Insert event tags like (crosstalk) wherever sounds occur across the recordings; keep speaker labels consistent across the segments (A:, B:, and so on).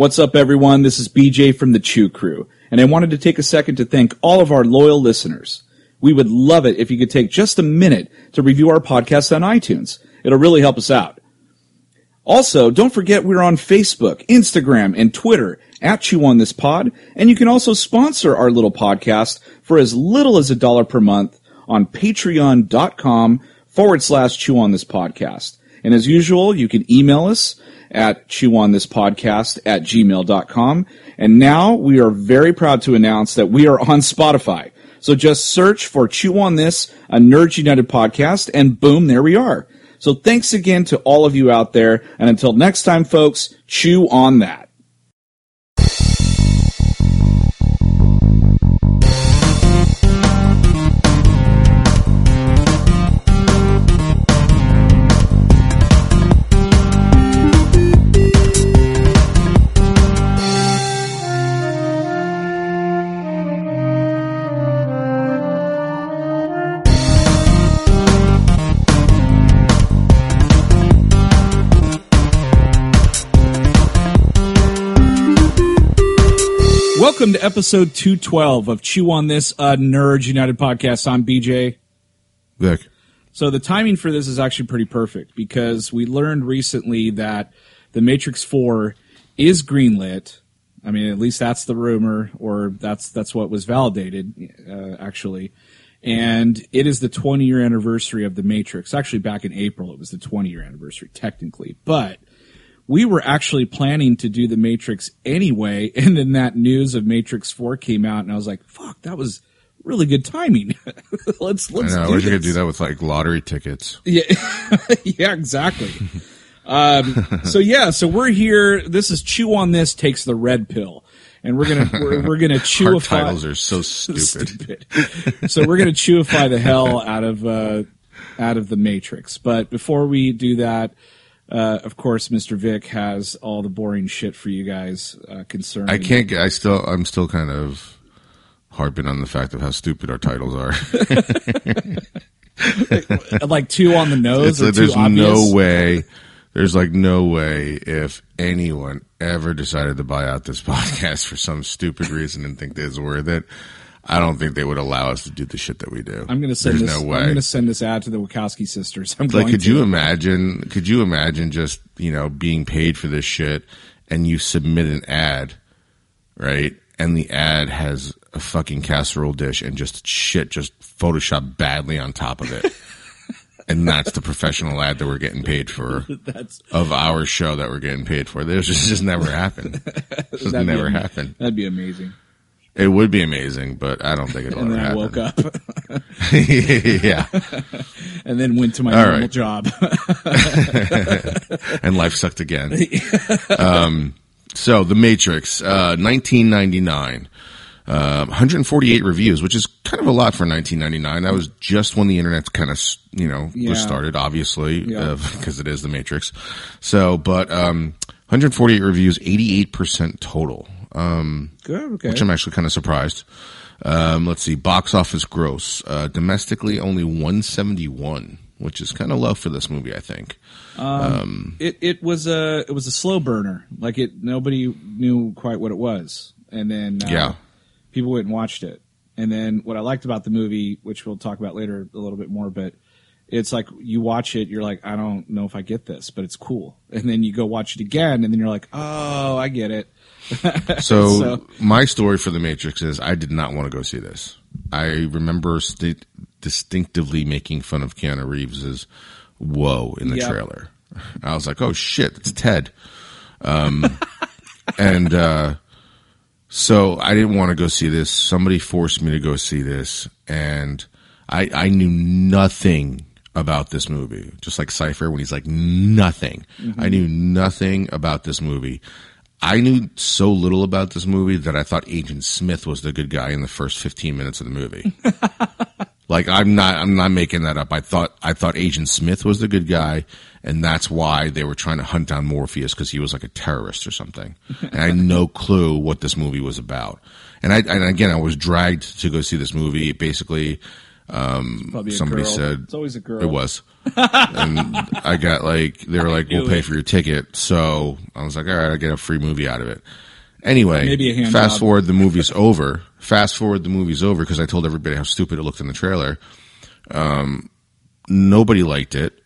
A: What's up, everyone? This is BJ from the Chew Crew, and I wanted to take a second to thank all of our loyal listeners. We would love it if you could take just a minute to review our podcast on iTunes. It'll really help us out. Also, don't forget we're on Facebook, Instagram, and Twitter at Chew on This Pod, and you can also sponsor our little podcast for as little as a dollar per month on patreon.com forward slash Chew on This Podcast. And as usual, you can email us at chewonthispodcast at gmail.com. And now we are very proud to announce that we are on Spotify. So just search for Chew on This, a Nerds United podcast, and boom, there we are. So thanks again to all of you out there. And until next time, folks, chew on that. Welcome to episode 212 of Chew on This, a Nerds United podcast. I'm BJ.
B: Vic.
A: So the timing for this is actually pretty perfect because we learned recently that The Matrix 4 is greenlit. I mean, at least that's the rumor, or that's that's what was validated, uh, actually. And it is the 20 year anniversary of The Matrix. Actually, back in April, it was the 20 year anniversary, technically. But we were actually planning to do the Matrix anyway, (laughs) and then that news of Matrix Four came out, and I was like, "Fuck, that was really good timing." let's (laughs) let's.
B: I know.
A: do
B: I wish I could do that with like lottery tickets.
A: Yeah, (laughs) yeah, exactly. um, so yeah, so we're here. This is chew on this takes the red pill, and we're gonna we're, we're gonna
B: Our titles are so stupid.
A: stupid. so we're gonna chewify the hell out of uh, out of the Matrix. But before we do that. Uh, of course, Mr. Vic has all the boring shit for you guys uh, concerning.
B: I can't get. I still. I'm still kind of harping on the fact of how stupid our titles are. (laughs)
A: like two on the nose. Or
B: like there's
A: obvious?
B: no way. There's like no way if anyone ever decided to buy out this (laughs) podcast for some stupid reason and think that it's worth it. I don't think they would allow us to do the shit that we do.
A: I'm gonna send
B: There's
A: this.
B: no way.
A: I'm gonna send this ad to the Wachowski sisters. (laughs) I'm
B: like could
A: to.
B: you imagine could you imagine just you know being paid for this shit and you submit an ad right and the ad has a fucking casserole dish and just shit just photoshopped badly on top of it (laughs) and that's the professional ad that we're getting paid for (laughs)
A: That's
B: of our show that we're getting paid for this just, just never happened this just never happened
A: That'd be amazing.
B: It would be amazing but i don't think it'll
A: And then I
B: happen
A: woke up (laughs)
B: yeah (laughs)
A: and then went to my
B: All
A: normal
B: right.
A: job. (laughs)
B: and life sucked again. um, so, The Matrix, uh, 1999. Uh, 148 reviews, which is kind of a lot for 1999. That was just when the internet kind of, you know,
A: Yeah.
B: was started, obviously,
A: Yeah.
B: because it is The Matrix. So, but um, 148 reviews, 88% total. Um,
A: Good. Okay.
B: which I'm actually kind of surprised. Um, let's see, box office gross uh, domestically only 171, which is kind of low for this movie, I think.
A: it it was a it was a slow burner. Like it, nobody knew quite what it was, and then uh,
B: Yeah.
A: people went and watched it. And then what I liked about the movie, which we'll talk about later a little bit more, but it's like you watch it, you're like, I don't know if I get this, but it's cool. And then you go watch it again, and then you're like, Oh, I get it. (laughs)
B: So,
A: So-
B: my story for The Matrix is I did not want to go see this. I remember st- distinctively making fun of Keanu Reeves's "whoa" in the
A: Yep.
B: trailer. I was like, "Oh shit, it's Ted," um, (laughs) and uh, so I didn't want to go see this. Somebody forced me to go see this, and I, I knew nothing about this movie. Just like Cypher when he's like nothing. I knew nothing about this movie. I knew so little about this movie that I thought Agent Smith was the good guy in the first 15 minutes of the movie. (laughs) like I'm not I'm not making that up. I thought I thought Agent Smith was the good guy and that's why they were trying to hunt down Morpheus cuz he was like a terrorist or something. (laughs) And I had no clue what this movie was about. And I and again I was dragged to go see this movie basically
A: A
B: somebody
A: girl.
B: said
A: it's always a girl.
B: It was. and I got like, they were like, we'll
A: knew
B: pay for your ticket. So I was like, all right, I get a free movie out of it. Anyway,
A: Maybe a hand
B: fast
A: job.
B: forward, the movie's over. Fast forward, the movie's over because I told everybody how stupid it looked in the trailer. Um, nobody liked it.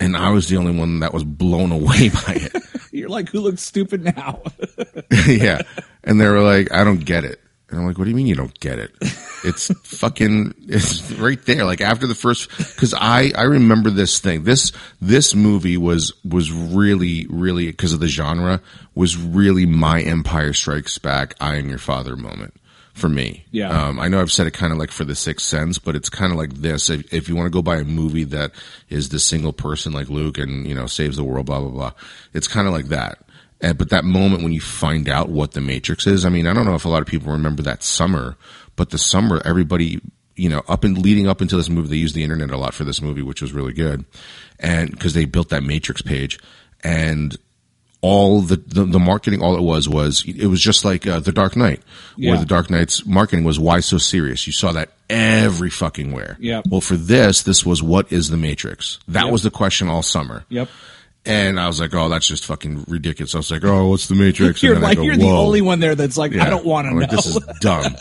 B: And I was the only one that was blown away (laughs) by it.
A: You're like, who looks stupid now? (laughs)
B: yeah. And they were like, I don't get it. And I'm like, what do you mean you don't get it? (laughs) It's fucking, it's right there. Like after the first, cause I, I remember this thing. This, this movie was, was really, really, cause of the genre, was really my Empire Strikes Back, I am your father moment for me.
A: Yeah.
B: Um, I know I've said it kind of like for the Sixth Sense, but it's kind of like this. If, if you want to go by a movie that is the single person like Luke and, you know, saves the world, blah, blah, blah. It's kind of like that. And, but that moment when you find out what the Matrix is, I mean, I don't know if a lot of people remember that summer, but the summer, everybody, you know, up and leading up into this movie, they used the internet a lot for this movie, which was really good. And because they built that Matrix page and all the, the, the marketing, all it was, was, it was just like, uh, The Dark Knight,
A: Yeah.
B: where The Dark Knight's marketing was, why so serious? You saw that every fucking where.
A: Yeah.
B: Well, for this, this was, what is the Matrix? That
A: Yep.
B: was the question all summer.
A: yep.
B: And I was like, oh, that's just fucking ridiculous. I was like, oh, what's the Matrix?
A: You're like,
B: I go,
A: you're the only one there that's like, I don't want to know.
B: like, this is (laughs) dumb.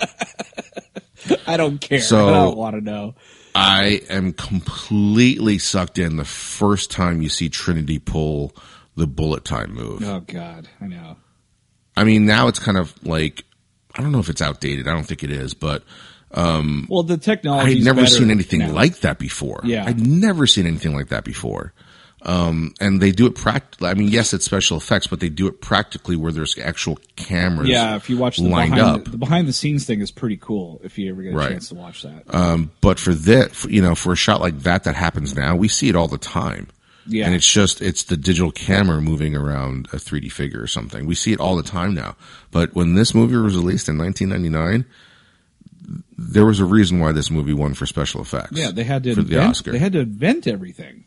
A: I don't care.
B: So-
A: I don't want to know.
B: I am completely sucked in the first time you see Trinity pull the bullet time move.
A: Oh God, I know.
B: I mean, now it's kind of like, I don't know if it's outdated. I don't think it is, but um,
A: Well, the technology.
B: I'd never seen anything like that before.
A: Yeah.
B: I'd never seen anything like that before. Um, and they do it practically. I mean, yes, it's special effects, but they do it practically where there's actual cameras.
A: Yeah, if you watch the
B: lined
A: behind,
B: up.
A: the behind the scenes thing is pretty cool. If you ever get a
B: Right.
A: chance to watch that.
B: Um, but for that, you know, for a shot like that that happens now, we see it all the time.
A: Yeah.
B: And it's just, it's the digital camera moving around a 3D figure or something. We see it all the time now. But when this movie was released in 1999, there was a reason why this movie won for special effects.
A: yeah, they had to
B: for the Oscar.
A: They had to invent everything.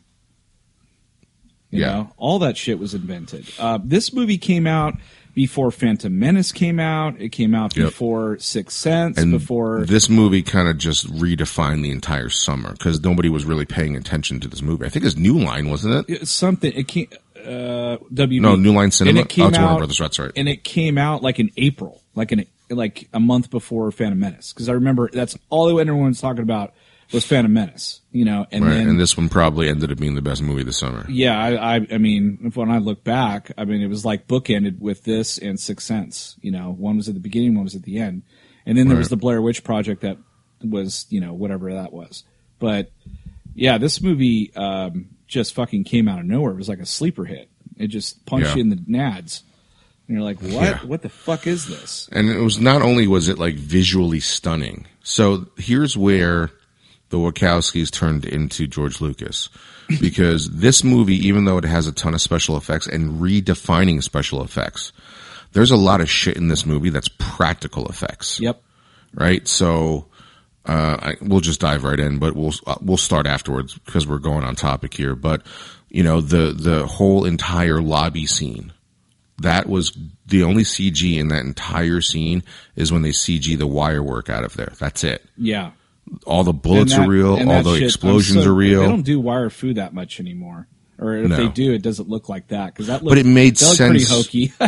A: You
B: Yeah.
A: know, all that shit was invented. Uh, this movie came out before Phantom Menace came out. It came out
B: Yep.
A: before Sixth Sense.
B: and
A: before
B: this movie kind of just redefined the entire summer because nobody was really paying attention to this movie. I think it's New Line, wasn't it?
A: It's something. It came. Uh, WB.
B: No, New Line Cinema.
A: And it came
B: oh,
A: out,
B: Brothers. That's right.
A: And it came out like in April, like in like a month before Phantom Menace. Because I remember that's all everyone was talking about was Phantom Menace. You know, and
B: Right,
A: then
B: and this one probably ended up being the best movie this summer.
A: yeah, I, I I mean, when I look back, I mean, it was like bookended with this and Sixth Sense. You know, one was at the beginning, one was at the end, and then there was the Blair Witch Project that was, you know, whatever that was. But yeah, this movie um, just fucking came out of nowhere. It was like a sleeper hit. It just punched
B: Yeah.
A: you in the nads, and you're like, what?
B: Yeah.
A: What the fuck is this?
B: And it was not only was it like visually stunning. So here's where the Wachowskis turned into George Lucas. Because this movie, even though it has a ton of special effects and redefining special effects, there's a lot of shit in this movie that's practical effects.
A: Yep.
B: right? So uh, I, we'll just dive right in, but we'll uh, we'll start afterwards because we're going on topic here. But you know the the whole entire lobby scene that was the only CG in that entire scene is when they CG the wire work out of there. That's it.
A: Yeah.
B: All the bullets
A: that-
B: are real. All the
A: shit-
B: explosions
A: so-
B: are real.
A: They don't do wire fu that much anymore. Or if
B: No.
A: they do, it doesn't look like that because that.
B: But it made
A: looked pretty
B: sense.
A: hokey. (laughs)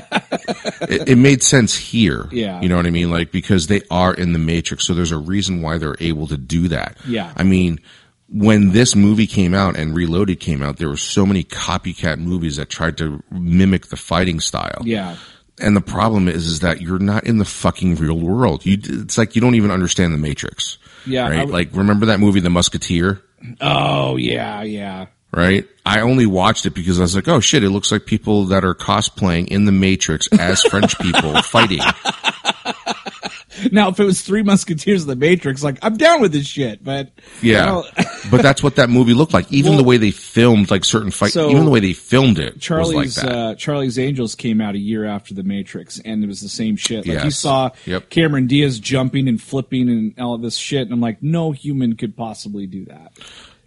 B: it, it made sense here.
A: Yeah.
B: You know what I mean? Like, because they are in the Matrix, so there's a reason why they're able to do that.
A: Yeah.
B: I mean, when this movie came out and Reloaded came out, there were so many copycat movies that tried to mimic the fighting style.
A: yeah.
B: And the problem is, is that you're not in the fucking real world. You, it's like you don't even understand the Matrix.
A: Yeah,
B: Right?
A: w-
B: like, remember that movie, The Musketeer?
A: Oh yeah, yeah.
B: right? I only watched it because I was like, oh shit, it looks like people that are cosplaying in the Matrix as French people (laughs) fighting. (laughs)
A: Now, if it was Three Musketeers of the Matrix, like I'm down with this shit, but
B: Yeah.
A: you know, (laughs)
B: but that's what that movie looked like. Even
A: Well-
B: the way they filmed like certain fights,
A: So,
B: even the way they filmed it
A: Charlie's
B: was like that.
A: uh, Charlie's Angels came out a year after the Matrix, and it was the same shit. Like you saw
B: Yep.
A: Cameron Diaz jumping and flipping and all of this shit, and I'm like, no human could possibly do that.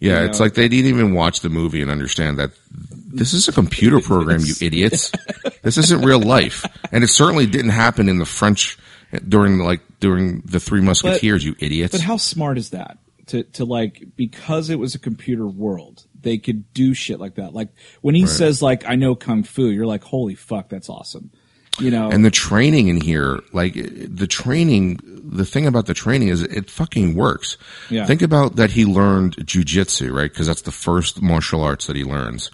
B: yeah,
A: you
B: it's
A: know.
B: like they didn't even watch the movie and understand that this is a computer program, you (laughs) idiots. this isn't real life. And it certainly didn't happen in the French during like during the Three Musketeers, you idiots.
A: But how smart is that? to to like because it was a computer world, they could do shit like that. Like when he says like I know kung fu, you're like holy fuck, that's awesome. You know,
B: And the training in here, like the training, the thing about the training is it fucking works.
A: Yeah.
B: Think about that he learned jujitsu, right? Because that's the first martial arts that he learns.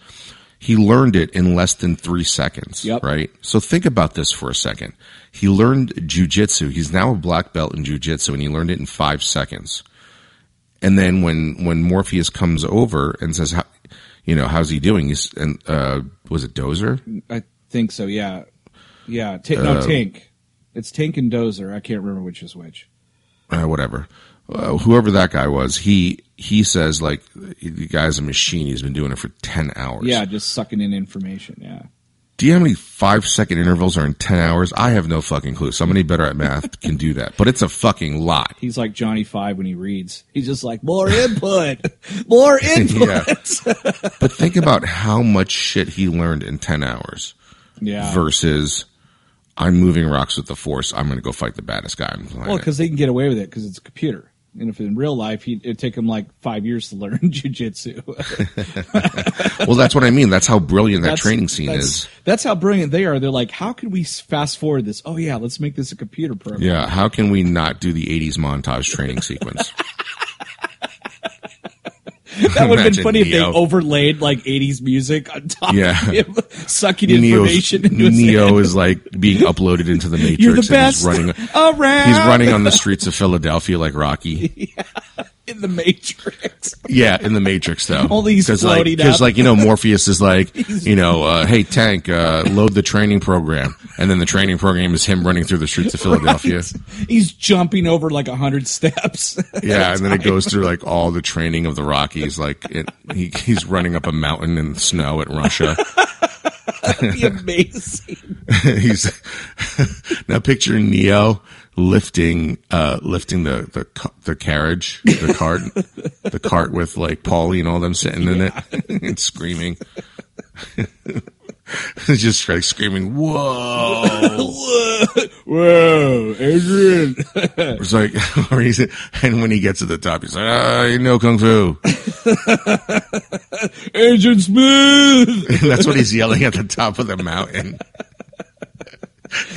B: He learned it in less than three seconds,
A: Yep.
B: right? So think about this for a second. He learned jujitsu. He's now a black belt in jujitsu and he learned it in five seconds. And then when, when Morpheus comes over and says, how, you know, how's he doing? He's, and, uh, was it Dozer?
A: I think so. Yeah, yeah. T-
B: Uh,
A: no, Tank. It's Tank and Dozer. I can't remember which is which.
B: uh, whatever, uh, whoever that guy was, he he says like the guy's a machine. He's been doing it for ten hours.
A: Yeah, just sucking in information. Yeah.
B: Do you know how many five second intervals are in ten hours? I have no fucking clue. Somebody better at math (laughs) can do that, but it's a fucking lot.
A: He's like Johnny Five when he reads. He's just like more input, more (laughs) input. (laughs)
B: But think about how much shit he learned in ten hours
A: yeah.
B: versus I'm moving rocks with the force. I'm going to go fight the baddest guy on the planet.
A: Well, because they can get away with it because it's a computer. And if in real life, he'd, it'd take him like five years to (laughs) learn jujitsu. (laughs)
B: well, that's what I mean. That's how brilliant that
A: That's-
B: training scene
A: that's,
B: is.
A: That's how brilliant they are. They're like, how can we fast forward this? Oh yeah, let's make this a computer program.
B: Yeah. How can we not do the 80s montage training sequence? (laughs) (laughs)
A: that would have been funny if they overlaid like '80s music on top
B: Yeah.
A: of him (laughs) sucking
B: Neo's-
A: information into
B: Neo is like being uploaded into the (laughs) Matrix.
A: You're the
B: and
A: best
B: He's running,
A: around.
B: he's running on the streets of Philadelphia like Rocky.
A: In the Matrix.
B: Yeah, in the Matrix though.
A: All these
B: Cause like, cause like, you know, Morpheus is like, (laughs) you know, uh, hey Tank, uh, load the training program. And then the training program is him running through the streets of Philadelphia.
A: Right. He's jumping over like a hundred steps. (laughs)
B: Yeah, and then it goes through like all the training of the Rockies. Like it, he, he's running up a mountain in the snow at Russia. (laughs)
A: That'd be amazing.
B: he's now picture Neo lifting uh lifting the the the carriage the cart the cart with like Paulie and all them sitting in it (laughs) and screaming. (laughs) Just like screaming whoa. (laughs)
A: Whoa, Adrian.
B: it's like and when he gets to the top he's like ah you know kung fu.
A: Agent Smooth.
B: that's what he's yelling at the top of the mountain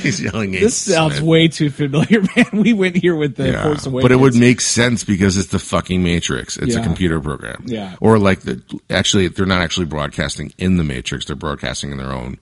B: he's yelling
A: This sounds
B: Smith.
A: way too familiar, (laughs) man. We went here with the Force Awakens.
B: But it would make sense because it's the fucking Matrix. It's a computer program.
A: Yeah.
B: Or like the actually they're not actually broadcasting in the Matrix. They're broadcasting in their own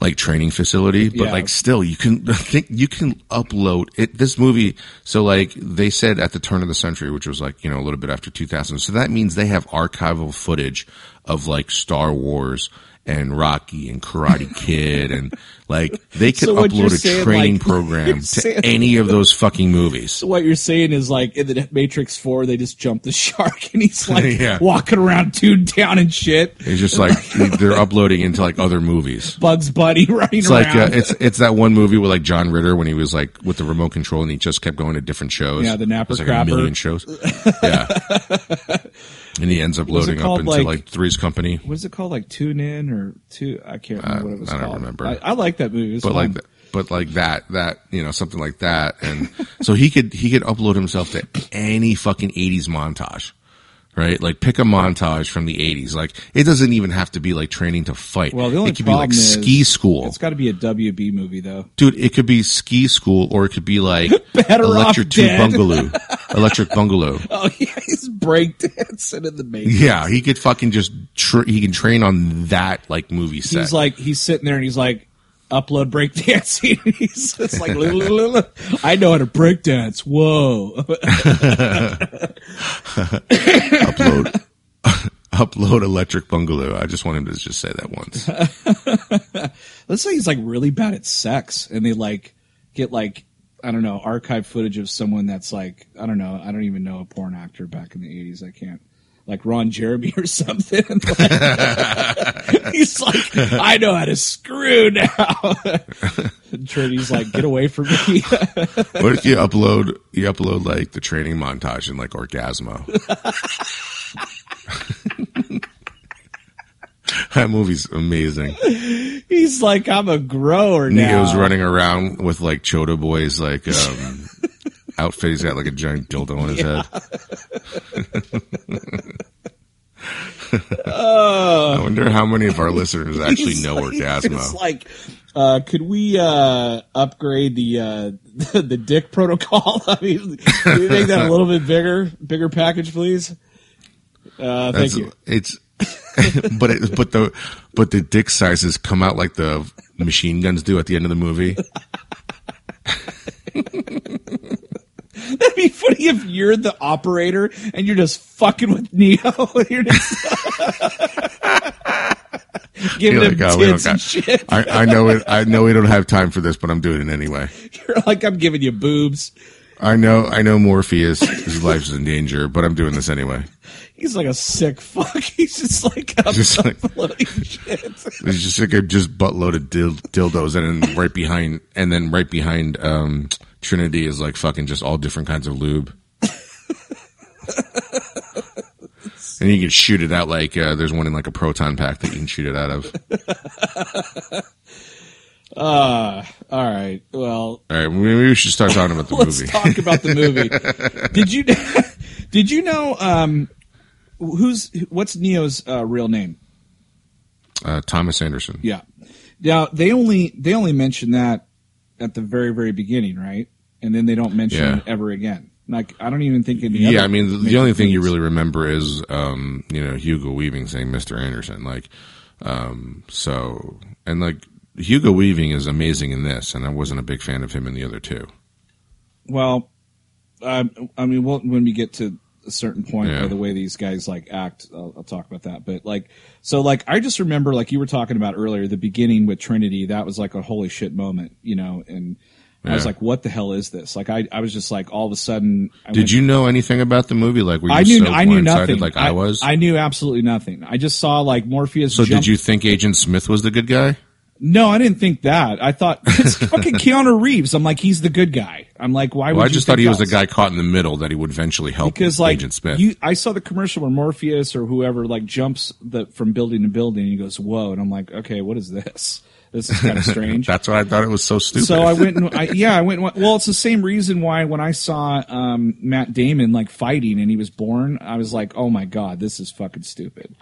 B: like training facility. But
A: Yeah.
B: like still you can (laughs) I think you can upload it this movie so like they said at the turn of the century, which was like, you know, a little bit after two thousand. So that means they have archival footage of like Star Wars and Rocky and Karate (laughs) Kid and like they could
A: So
B: upload a
A: saying,
B: training
A: like,
B: program to any of those fucking movies.
A: So what you're saying is like in the Matrix Four, they just jump the shark, (laughs) and he's like (laughs)
B: Yeah.
A: walking around tuned down and shit.
B: It's just like they're uploading into like other movies.
A: Bugs Bunny running
B: It's like uh,
A: around.
B: it's it's that one movie with like John Ritter when he was like with the remote control and he just kept going to different shows.
A: Yeah, the Napper
B: It's like a
A: Crapper.
B: million shows. Yeah, and he ends up loading up
A: called,
B: into
A: like-
B: like, Three's Company.
A: what is it called? Like Tune In or Two? I can't remember uh, what it was
B: I don't
A: called.
B: remember.
A: I, I like that movie. It was
B: But
A: fun.
B: like, but like that, that you know, something like that, and so he could he could upload himself to any fucking '80s montage, right? Like pick a montage from the '80s. Like it doesn't even have to be like training to fight.
A: well, the only
B: it could be
A: problem
B: like
A: is
B: ski school.
A: It's got to be a WB movie though.
B: Dude, it could be ski school or it could be like (laughs)
A: Better
B: Electric 2. Boogaloo. (laughs) Electric Boogaloo.
A: Oh yeah, he's breakdancing in the Matrix.
B: Yeah, he could fucking just, tr- he can train on that like movie set.
A: He's like he's sitting there and he's like upload breakdancing. (laughs) he's just (laughs) like "La, la, la, la. I know how to breakdance. Whoa. (laughs)
B: upload, upload Electric Boogaloo. I just want him to just say that once.
A: Let's say he's like really bad at sex and they like get like I don't know, archive footage of someone that's like I don't know, I don't even know a porn actor back in the eighties. I can't like Ron Jeremy or something. (laughs) Like, he's like, I know how to screw now. and Trinity's like, get away from me. (laughs)
B: What if you upload, you upload like the training montage in like Orgazmo? (laughs) that movie's amazing.
A: he's like, I'm a grower now.
B: Neo's running around with like Choda boys, like, um, outfit. He's got like a giant dildo on his head. I wonder how many of our listeners (laughs) actually know
A: like- It's
B: Orgazmo.
A: like, uh, could we uh, upgrade the, uh, the (laughs) the dick protocol? (laughs) I mean, can we make that a little bit bigger, bigger package, please? Uh, thank
B: That's-
A: you.
B: It's but it, but the but the dick sizes come out like the machine guns do at the end of the movie. (laughs)
A: That'd be funny if you're the operator and you're just fucking with Neo. (laughs) you're just (laughs) giving
B: You're
A: him
B: "Oh,
A: tits and shit.
B: I, I know it. I know we don't have time for this, but I'm doing it anyway.
A: You're like, I'm giving you boobs.
B: I know. I know Morpheus. His life's in danger, but I'm doing this anyway.
A: He's like a sick fuck. He's just like up,
B: Just like-
A: shit.
B: There's just like a just buttload of dildos, and then right behind, and then right behind um, Trinity is like fucking just all different kinds of lube. and you can shoot it out like uh, there's one in like a proton pack that you can shoot it out of.
A: Uh, (laughs) all right. Well,
B: All right, maybe we should start talking about the (laughs)
A: let's
B: movie.
A: talk about the movie. (laughs) did you did you know um who's what's Neo's uh, real name?
B: Uh, Thomas Anderson.
A: Yeah. Now they only they only mention that at the very very beginning, right? And then they don't mention
B: Yeah.
A: it ever again. Like I don't even think in the
B: Yeah, I mean, the, the only thing you really remember is, um, you know, Hugo Weaving saying Mr. Anderson. Like, um, so, and like, Hugo Weaving is amazing in this, and I wasn't a big fan of him in the other two.
A: Well, um, I mean, we'll, when we get to a certain point
B: Yeah.
A: by the way these guys like act, I'll, I'll talk about that. But like, so like, I just remember like you were talking about earlier, the beginning with Trinity. That was like a holy shit moment, you know. And I was like, what the hell is this? Like, I I was just like, all of a sudden, I
B: Did
A: went-
B: you know anything about the movie? Like, were you
A: I knew
B: so
A: I knew nothing.
B: like I, was?
A: I knew absolutely nothing. I just saw like Morpheus.
B: so,
A: jump-
B: did you think Agent Smith was the good guy?
A: No, I didn't think that. I thought (laughs) it's fucking Keanu Reeves. I'm like, he's the good guy. I'm like, why would
B: I just thought he was the guy caught in the middle that he would eventually help
A: because like
B: Agent Smith.
A: you, I saw the commercial where Morpheus or whoever like jumps the from building to building, and he goes, "Whoa!" And I'm like, "Okay, what is this? This is kind of strange." (laughs)
B: That's why I thought it was so stupid.
A: so I went and (laughs) I, yeah, I went. Well, it's the same reason why when I saw um, Matt Damon like fighting and he was Bourne, I was like, "Oh my god, this is fucking stupid."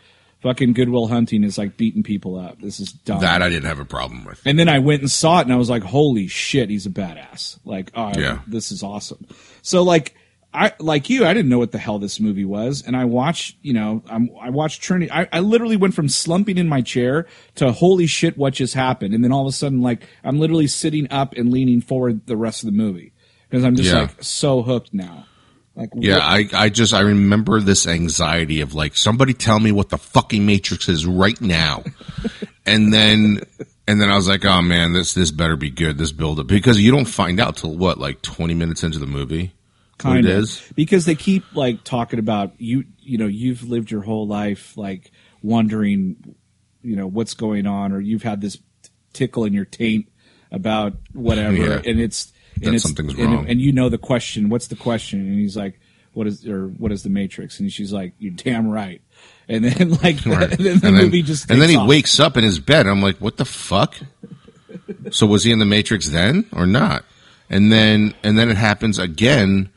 A: Fucking Goodwill Hunting is like beating people up. This is dumb.
B: that I didn't have a problem with.
A: And then I went and saw it, and I was like, "Holy shit, he's a badass!" Like, oh,
B: Yeah.
A: this is awesome. So, like, I like you, I didn't know what the hell this movie was, and I watched, you know, I'm, I watched Trinity. I, I literally went from slumping in my chair to "Holy shit, what just happened?" And then all of a sudden, like, I'm literally sitting up and leaning forward the rest of the movie because I'm just
B: Yeah.
A: like so hooked now. Like,
B: Yeah,
A: what-
B: I, I just I remember this anxiety of like somebody tell me what the fucking Matrix is right now, (laughs) and then and then I was like, oh man, this this better be good. This build up because you don't find out till what like twenty minutes into the movie.
A: kind
B: it
A: of
B: is.
A: because they keep like talking about you you know you've lived your whole life like wondering you know what's going on or you've had this tickle in your taint about whatever (laughs)
B: Yeah.
A: and it's and
B: That something's wrong.
A: and you know the question what's the question and he's like what is or what is the matrix and she's like you're damn right (laughs) and then like
B: Right.
A: and (laughs) then the
B: and then,
A: movie just
B: and then he
A: off.
B: wakes up in his bed. I'm like, what the fuck? so was he in the Matrix then or not? And then and then it happens again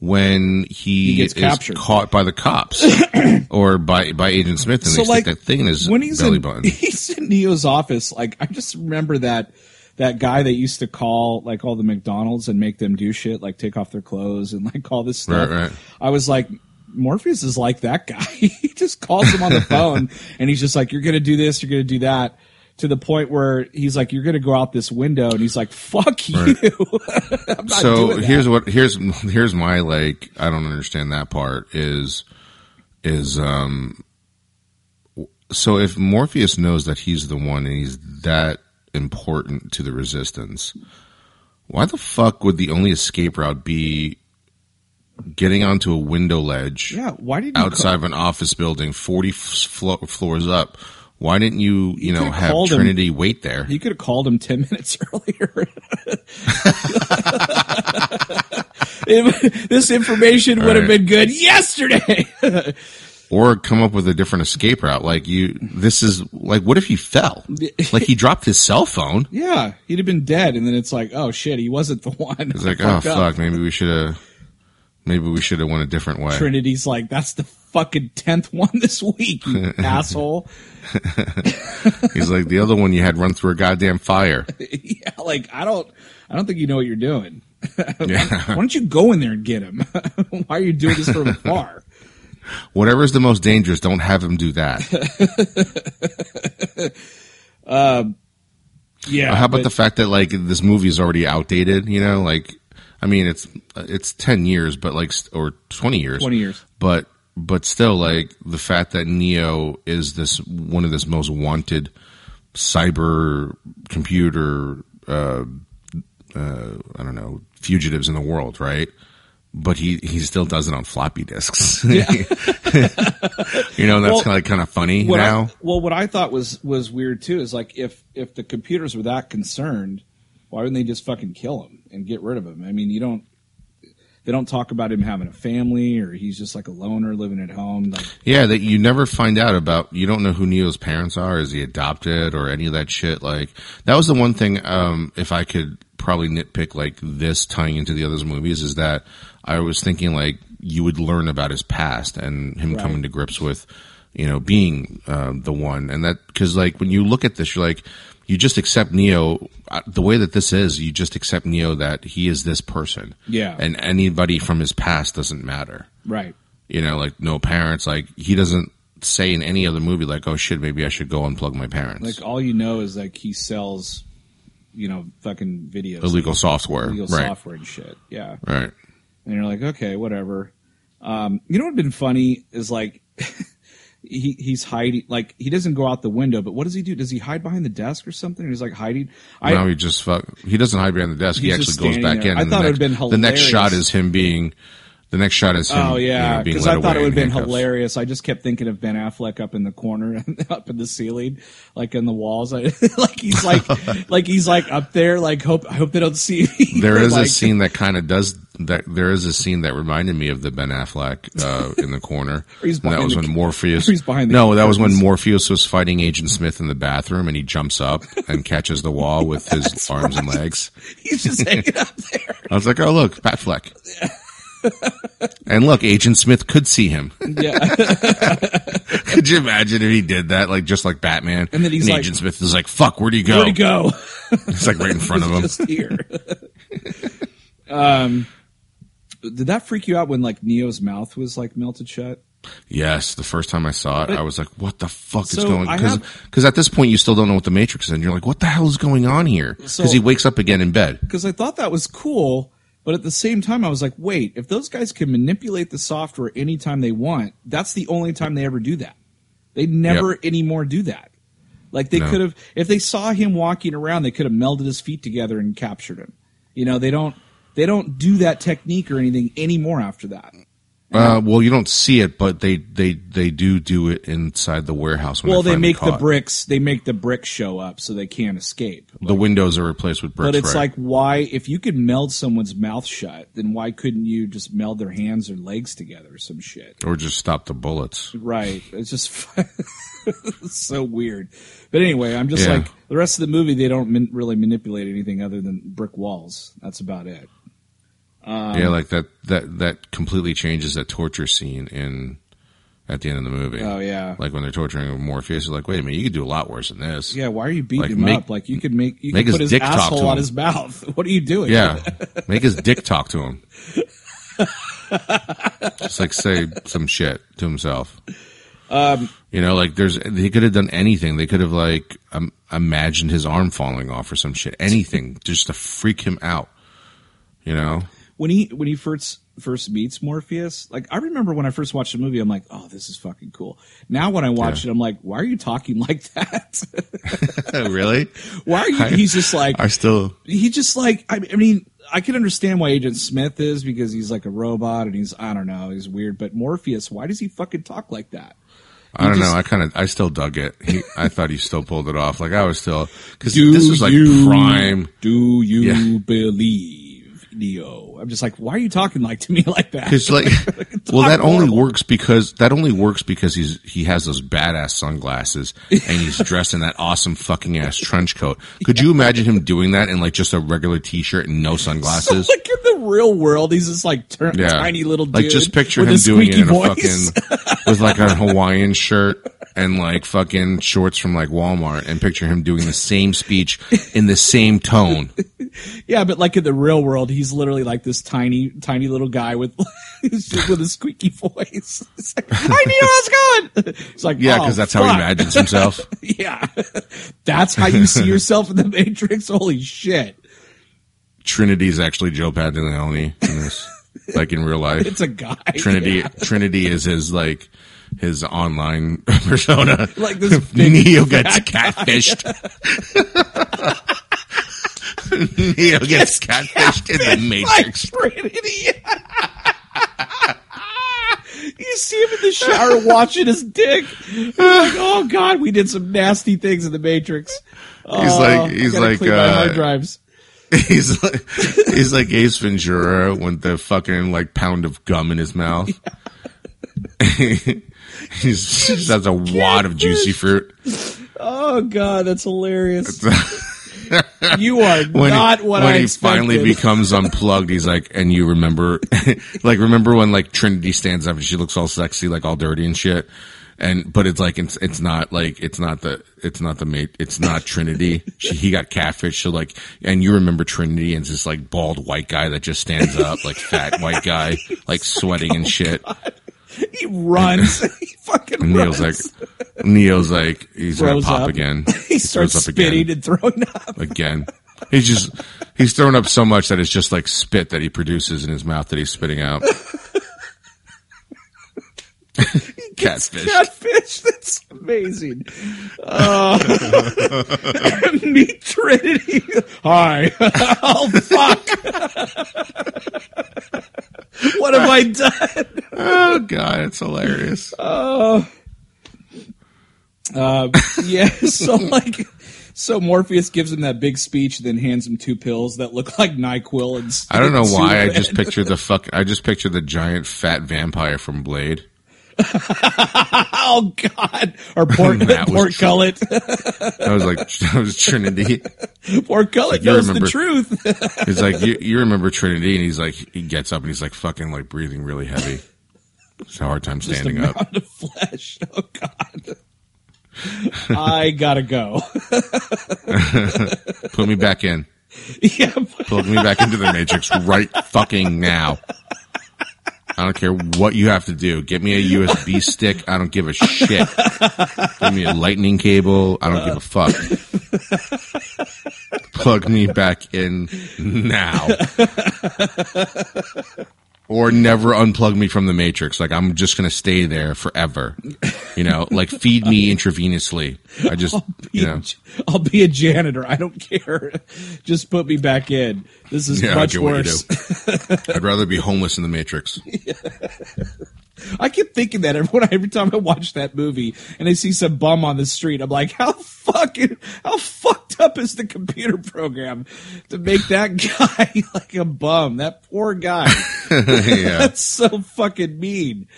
B: when he,
A: He gets
B: is
A: captured.
B: caught by the cops (coughs) or by by Agent Smith, and
A: so
B: they
A: like
B: stick that thing in his
A: when he's
B: belly
A: in,
B: button. (laughs)
A: he's in Neo's office, like I just remember that that guy that used to call like all the McDonald's and make them do shit, like take off their clothes and like all this stuff.
B: Right, right.
A: I was like, Morpheus is like that guy. (laughs) he just calls him on the phone (laughs) and he's just like, "You're gonna do this, you're gonna do that." To the point where he's like, "You're gonna go out this window," and he's like, "Fuck you." (laughs) Not
B: so here's what here's here's my like I don't understand that part is is um so if Morpheus knows that he's the one and he's that important to the resistance why the fuck would the only escape route be getting onto a window ledge
A: yeah. Why did you
B: outside of an office building 40 flo- floors up why didn't you you know
A: could've
B: have
A: called him.
B: Trinity wait there
A: You could have called him 10 (laughs) minutes earlier. (laughs) This information would have been good yesterday. (laughs)
B: or come up with a different escape route. Like you, this is like, what if he fell? (laughs) Like he dropped his cell phone.
A: yeah, he'd have been dead. And then it's like, oh shit, he wasn't the (laughs) one.
B: It's like, oh fuck, maybe we should have. Maybe we should have went a different way.
A: Trinity's like, that's the fucking tenth (laughs) one this week, you asshole.
B: He's like the other one you had run through a goddamn fire.
A: yeah, like I don't, I don't think you know what you're doing.
B: Yeah.
A: Why don't you go in there and get him? Why are you doing this from afar?
B: Whatever is the most dangerous, don't have him do that. (laughs)
A: Yeah.
B: How about
A: but-
B: the fact that like this movie is already outdated? You know, like I mean, it's it's ten years, but like or twenty years,
A: 20 years.
B: but but still, like the fact that Neo is this one of this most wanted cyber computer, uh, uh, I don't know, fugitives in the world, right? But he he still does it on floppy disks. (laughs) you know, that's
A: Well,
B: kind of kind of funny
A: What I-
B: now.
A: well, what I thought was was weird too is like if if the computers were that concerned, why wouldn't they just fucking kill him and get rid of him? I mean, you don't. They don't talk about him having a family or he's just like a loner living at home. Like,
B: Yeah, that you never find out about. You don't know who Neo's parents are. Is he adopted or any of that shit? Like that was the one thing. Um, if I could probably nitpick like this tying into the others movies is that I was thinking like you would learn about his past and him
A: Right.
B: coming to grips with, you know, being uh, the one and that because like when you look at this, you're like. You just accept Neo uh, the way that this is. You just accept Neo that he is this person,
A: Yeah.
B: and anybody from his past doesn't matter
A: right.
B: you know, like no parents. Like he doesn't say in any other movie, like, oh shit, maybe I should go unplug my parents.
A: Like all you know is like he sells, you know, fucking videos,
B: illegal software,
A: illegal
B: right?
A: software and shit. Yeah.
B: Right.
A: And you're like, okay, whatever. Um, you know what would have been funny is like (laughs) he he's hiding, like he doesn't go out the window, but what does he do? Does he hide behind the desk or something? He's like hiding. I
B: now he just fuck. He doesn't hide behind the desk. He actually goes back
A: there.
B: in.
A: I thought
B: the
A: it
B: next,
A: would've been
B: The next shot is him being. The next shot is him.
A: oh yeah,
B: know, being
A: because I thought it would have been
B: handcuffs.
A: hilarious. I just kept thinking of Ben Affleck up in the corner, (laughs) up in the ceiling, like in the walls. I, (laughs) like he's like, like he's like up there. Like hope I hope they don't see me.
B: There is
A: like,
B: a scene that kind of does that. There is a scene that reminded me of the Ben Affleck uh, in the corner. (laughs)
A: He's
B: And that was
A: the-
B: when Morpheus. (laughs)
A: he's behind
B: no, that was when. Morpheus was fighting Agent Smith in the bathroom, and he jumps up and catches the wall with (laughs) his arms and legs.
A: He's just hanging up there.
B: I was like, oh look, Bat Fleck. and look, Agent Smith could see him.
A: Yeah,
B: could you imagine if he did that, like just like Batman?
A: And then he's like-
B: Agent Smith is like, "Fuck, where'd he go?"
A: where'd he go?
B: It's like right in front of him.
A: just here. um, did that freak you out when like Neo's mouth was like melted shut?
B: Yes, the first time I saw it, I was like, "What the fuck is going?" Because at this point, you still don't know what the Matrix is, and you're like, "What the hell is going on here?" Because
A: So-
B: he wakes up again in bed.
A: Because I thought that was cool, but at the same time, I was like, wait, if those guys can manipulate the software anytime they want, that's the only time they ever do that. They never
B: Yep.
A: anymore do that. Like they
B: No.
A: could have, if they saw him walking around, they could have melded his feet together and captured him. You know, they don't. They don't do that technique or anything anymore after that.
B: Uh, well, you don't see it, but they they they do do it inside the warehouse. When
A: Well, they make the bricks. They make the bricks show up so they can't escape.
B: The windows are replaced with bricks.
A: But it's
B: right?
A: like, why, if you could meld someone's mouth shut, then why couldn't you just meld their hands or legs together or some shit?
B: or just stop the bullets.
A: Right. It's just it's (laughs) so weird. But anyway, I'm just
B: Yeah.
A: like, the rest of the movie, they don't min- really manipulate anything other than brick walls. That's about it. Um,
B: yeah, like that that that completely changes that torture scene in at the end of the movie.
A: Oh, yeah.
B: like when they're torturing Morpheus, you're like, wait a minute, you could do a lot worse than this.
A: Yeah, why are you beating
B: Like,
A: him
B: make-
A: up? Like, you could make, you
B: make
A: could
B: his
A: put his
B: dick talk to
A: asshole on his mouth. (laughs) What are you doing?
B: Yeah, (laughs) make his dick talk to him. Just like say some shit to himself.
A: Um,
B: you know, like there's they could have done anything. They could have like um, imagined his arm falling off or some shit. Anything just to freak him out. You know,
A: when he when he first first meets Morpheus, like I remember when I first watched the movie, I'm like, oh, this is fucking cool. Now when I watch
B: Yeah.
A: it, I'm like, why are you talking (laughs) like that? (laughs)
B: really?
A: why are you?
B: I-
A: He's just like
B: I still
A: he just like I, I mean I can understand why Agent Smith is because he's like a robot and he's I don't know he's weird. But Morpheus, why does he fucking talk like that?
B: I don't
A: just-
B: know. I kind of, I still dug it. He, I thought he still pulled it off. Like I was still, because (laughs)
A: Do
B: this was like
A: you
B: prime.
A: Do you
B: Yeah.
A: believe Neo. I'm just like, why are you talking like to me (laughs) like that?
B: Because like, (laughs) well, that only works because that only works because he's he has those badass sunglasses and he's dressed in that awesome fucking ass trench coat. Could you imagine him doing that in like just a regular t-shirt and no (laughs) sunglasses?
A: So, like in the real world, he's just like tur-
B: Yeah.
A: tiny little dude.
B: like just picture him doing it in a
A: voice.
B: fucking with like a Hawaiian shirt and like fucking shorts from like Walmart and picture him doing the same speech in the same tone.
A: yeah, but like in the real world, he's literally like this tiny, tiny little guy with (laughs) with a squeaky voice. (laughs) It's like, Hi, Neo, how's it going? It's like,
B: Yeah,
A: oh,
B: because that's how he imagines himself. (laughs)
A: Yeah, that's how you see yourself in the Matrix. Holy shit!
B: Trinity's actually Joe Pantoliano in this, like in real life.
A: It's a guy.
B: Trinity
A: Yeah.
B: Trinity is his like his online persona.
A: Like this
B: Neo gets
A: guy.
B: catfished. (laughs) Neo gets catfished in the (laughs) Matrix. (laughs)
A: You see him in the shower watching his dick. Like, oh god, we did some nasty things in the Matrix.
B: He's
A: Oh,
B: like
A: I
B: like uh,
A: hard drives.
B: he's like he's like Ace Ventura with the fucking like pound of gum in his mouth. he's he just has a wad of juicy fruit.
A: Oh god, that's hilarious. (laughs) you are
B: when
A: not
B: he,
A: what
B: when
A: I
B: he
A: expected.
B: finally becomes unplugged, he's like, and you remember, (laughs) like, remember when like Trinity stands up and she looks all sexy, like all dirty and shit, and but it's like it's it's not like it's not the it's not the mate it's not Trinity. (laughs) She, he got catfish, so like, and you remember Trinity and it's this like bald white guy that just stands up, like fat white guy, like sweating and oh shit. (laughs)
A: he runs. (laughs) he fucking
B: Neo's like,
A: runs.
B: Neo's like, he's gonna
A: Throws
B: pop
A: up.
B: again. (laughs)
A: he starts spitting
B: again.
A: and throwing up.
B: again. He's just he's thrown up so much that it's just like spit that he produces in his mouth that he's spitting out. (laughs) Catfish.
A: Catfish. That's amazing. Uh, (laughs) meet Trinity. Hi. (laughs) oh fuck. what have I done?
B: Oh god, it's hilarious.
A: Uh, yeah. So like, so Morpheus gives him that big speech, then hands him two pills that look like Nyquil and.
B: I don't know why I just pictured the fuck. I just pictured the giant fat vampire from Blade. (laughs)
A: Oh God! Or (laughs) pork, pork gullet.
B: That (laughs) was like I was Trinity.
A: pork gullet
B: you
A: knows
B: remember-
A: the truth.
B: He's like, you, you remember Trinity, and he's like, he gets up and he's like, fucking like breathing really heavy. It's a hard time
A: Just a
B: standing up.
A: of flesh. Oh God! I gotta go.
B: Put me back in.
A: yeah,
B: Plug me back into the Matrix right fucking now. I don't care what you have to do. Get me a USB (laughs) stick. I don't give a shit. Give me a lightning cable. I don't give a fuck. Plug me back in now. Or never unplug me from the Matrix. Like I'm just gonna stay there forever. You know, like feed me (laughs) intravenously. I just,
A: be
B: you
A: a
B: know,
A: j- I'll be a janitor. I don't care. Just put me back in. This is
B: yeah,
A: much
B: get what you
A: worse.
B: I'd rather be homeless in the Matrix. (laughs)
A: I keep thinking that every, every time I watch that movie and I see some bum on the street, I'm like, how fucking, how fucked up is the computer program to make that (laughs) guy (laughs) like a bum? That poor guy.
B: yeah.
A: That's so fucking mean.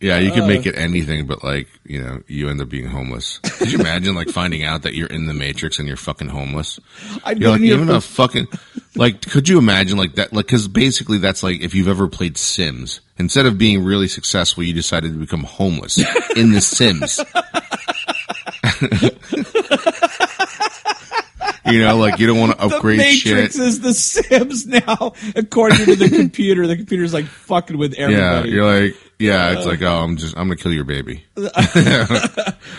B: Yeah, you
A: Uh.
B: make it anything, but like, you know, you end up being homeless. Could you imagine like finding out that you're in the Matrix and you're fucking homeless?
A: I
B: You're like, even a fucking, like, could you imagine like that? Like, cause basically that's like if you've ever played Sims, instead of being really successful, you decided to become homeless in the Sims. (laughs) you know, like you don't want to upgrade the
A: Matrix
B: shit.
A: is the Sims now, according to the computer. The computer's like fucking with everybody.
B: Yeah, you're like, yeah, it's like, oh, I'm just, I'm gonna kill your baby. (laughs)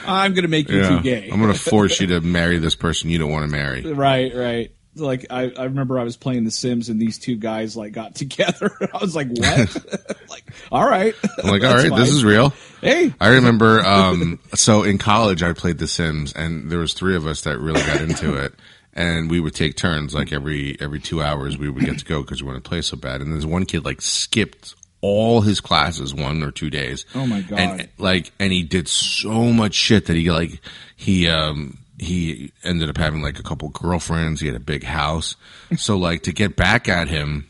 A: I'm gonna make you
B: Yeah,
A: too gay.
B: I'm gonna (laughs) force you to marry this person you don't want to marry.
A: Right, right. Like I, I remember I was playing The Sims and these two guys like got (laughs) together. I was like, what? like, all right.
B: I'm like, all
A: That's
B: right, this
A: fine.
B: is real.
A: hey.
B: I remember, um, so in college I played The Sims and there was three of us that really got into it. And we would take turns, like every, every two hours we would get to go because we wanted to play so bad. And there's one kid like skipped all his classes one or two days.
A: Oh my God.
B: And like, and he did so much shit that he like, he, um, he ended up having like a couple girlfriends. He had a big house. So like to get back at him,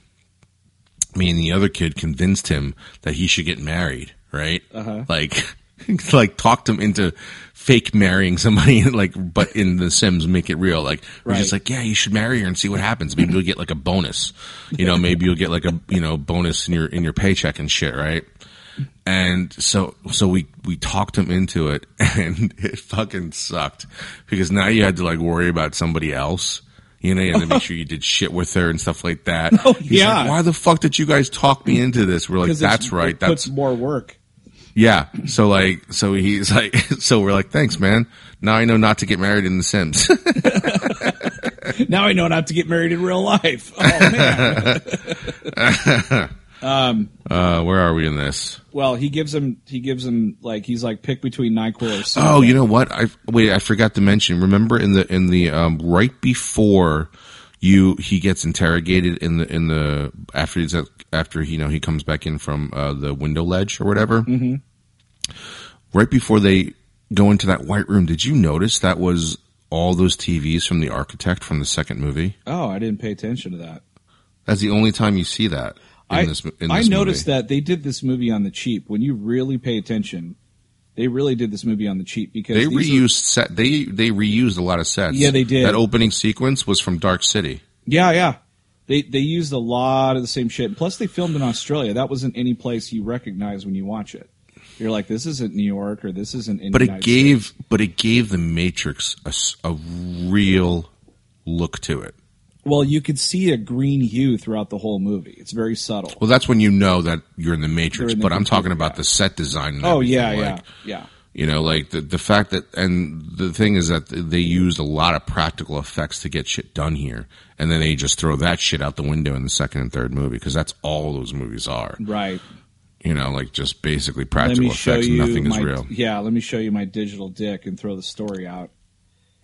B: me and the other kid convinced him that he should get married, right?
A: Uh-huh.
B: Like, (laughs) like talked him into fake marrying somebody, (laughs) like, but in The Sims, make it real. Like, we're just like, yeah, you should marry her and see what happens. Maybe you'll get like a bonus. You know, maybe you'll get like a, you know, bonus in your, in your paycheck and shit, right? And so, so we, we talked him into it (laughs) and it fucking sucked because now you had to like worry about somebody else. You know, you had to make sure you did shit with her and stuff like that.
A: Oh,
B: He's
A: yeah.
B: like, Why the fuck did you guys talk me into this? We're like, that's right. That's
A: more work.
B: Yeah. So like, so he's like, (laughs) so we're like, thanks, man. Now I know not to get married in The Sims. (laughs)
A: Now I know not to get married in real life. Oh man. (laughs)
B: um, uh, where are we in this?
A: well, he gives him he gives him like he's like pick between Nyquil or something.
B: Oh, you know what? I wait. I forgot to mention. Remember in the in the um, right before you he gets interrogated in the in the after he's after you know he comes back in from uh, the window ledge or whatever. Mm-hmm. Right before they go into that white room, did you notice that was all those TVs from the architect from the second movie?
A: Oh, I didn't pay attention to that.
B: That's the only time you see that in
A: I,
B: this.
A: I noticed
B: movie.
A: that they did this movie on the cheap. When you really pay attention, they really did this movie on the cheap because
B: They
A: these are-
B: reused set. They they reused a lot of sets.
A: Yeah, they did.
B: That opening sequence was from Dark City.
A: yeah, yeah. They they used a lot of the same shit. Plus, they filmed in Australia. That wasn't any place you recognize when you watch it. You're like, this isn't New York or this isn't. In
B: But it
A: United
B: gave,
A: States.
B: but it gave the Matrix a, a real look to it.
A: Well, you could see a green hue throughout the whole movie. It's very subtle.
B: Well, that's when you know that you're in the Matrix.
A: In the
B: but I'm talking about
A: yeah.
B: the set design.
A: Oh yeah,
B: like,
A: yeah, yeah.
B: You know, like the the fact that, and the thing is that they used a lot of practical effects to get shit done here, and then they just throw that shit out the window in the second and third movie because that's all those movies are.
A: Right.
B: You know, like just basically practical effects. Nothing
A: my
B: is real.
A: yeah. Let me show you my digital dick and throw the story out.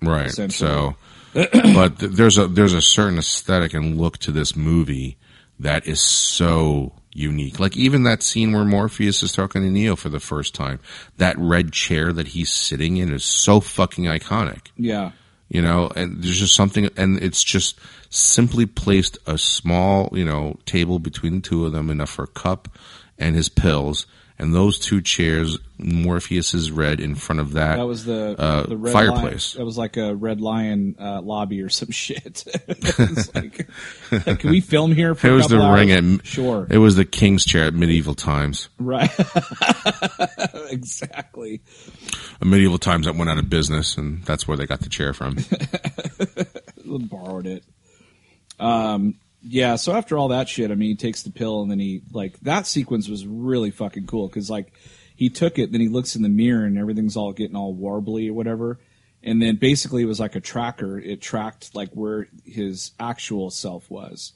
B: Right. So, (clears throat) but th- there's a there's a certain aesthetic and look to this movie that is so unique. Like even that scene where Morpheus is talking to Neo for the first time, that red chair that he's sitting in is so fucking iconic.
A: Yeah.
B: You know, and there's just something, and it's just simply placed a small, you know, table between the two of them, enough for a cup and his pills, and those two chairs, Morpheus is red in front of that.
A: That was the
B: Uh,
A: the
B: fireplace.
A: Lion, that was like a red lion uh, lobby or some (laughs) shit. Like, like, can we film here? For (laughs)
B: It was the
A: couple
B: ring
A: hours?
B: at
A: sure,
B: It was the king's chair at medieval times.
A: right? (laughs) exactly.
B: A medieval times that went out of business, and that's where they got the chair from.
A: Borrowed it. Um. Yeah. So after all that shit, I mean, he takes the pill and then he like that sequence was really fucking cool because like he took it, then he looks in the mirror and everything's all getting all warbly or whatever. And then basically it was like a tracker. It tracked like where his actual self was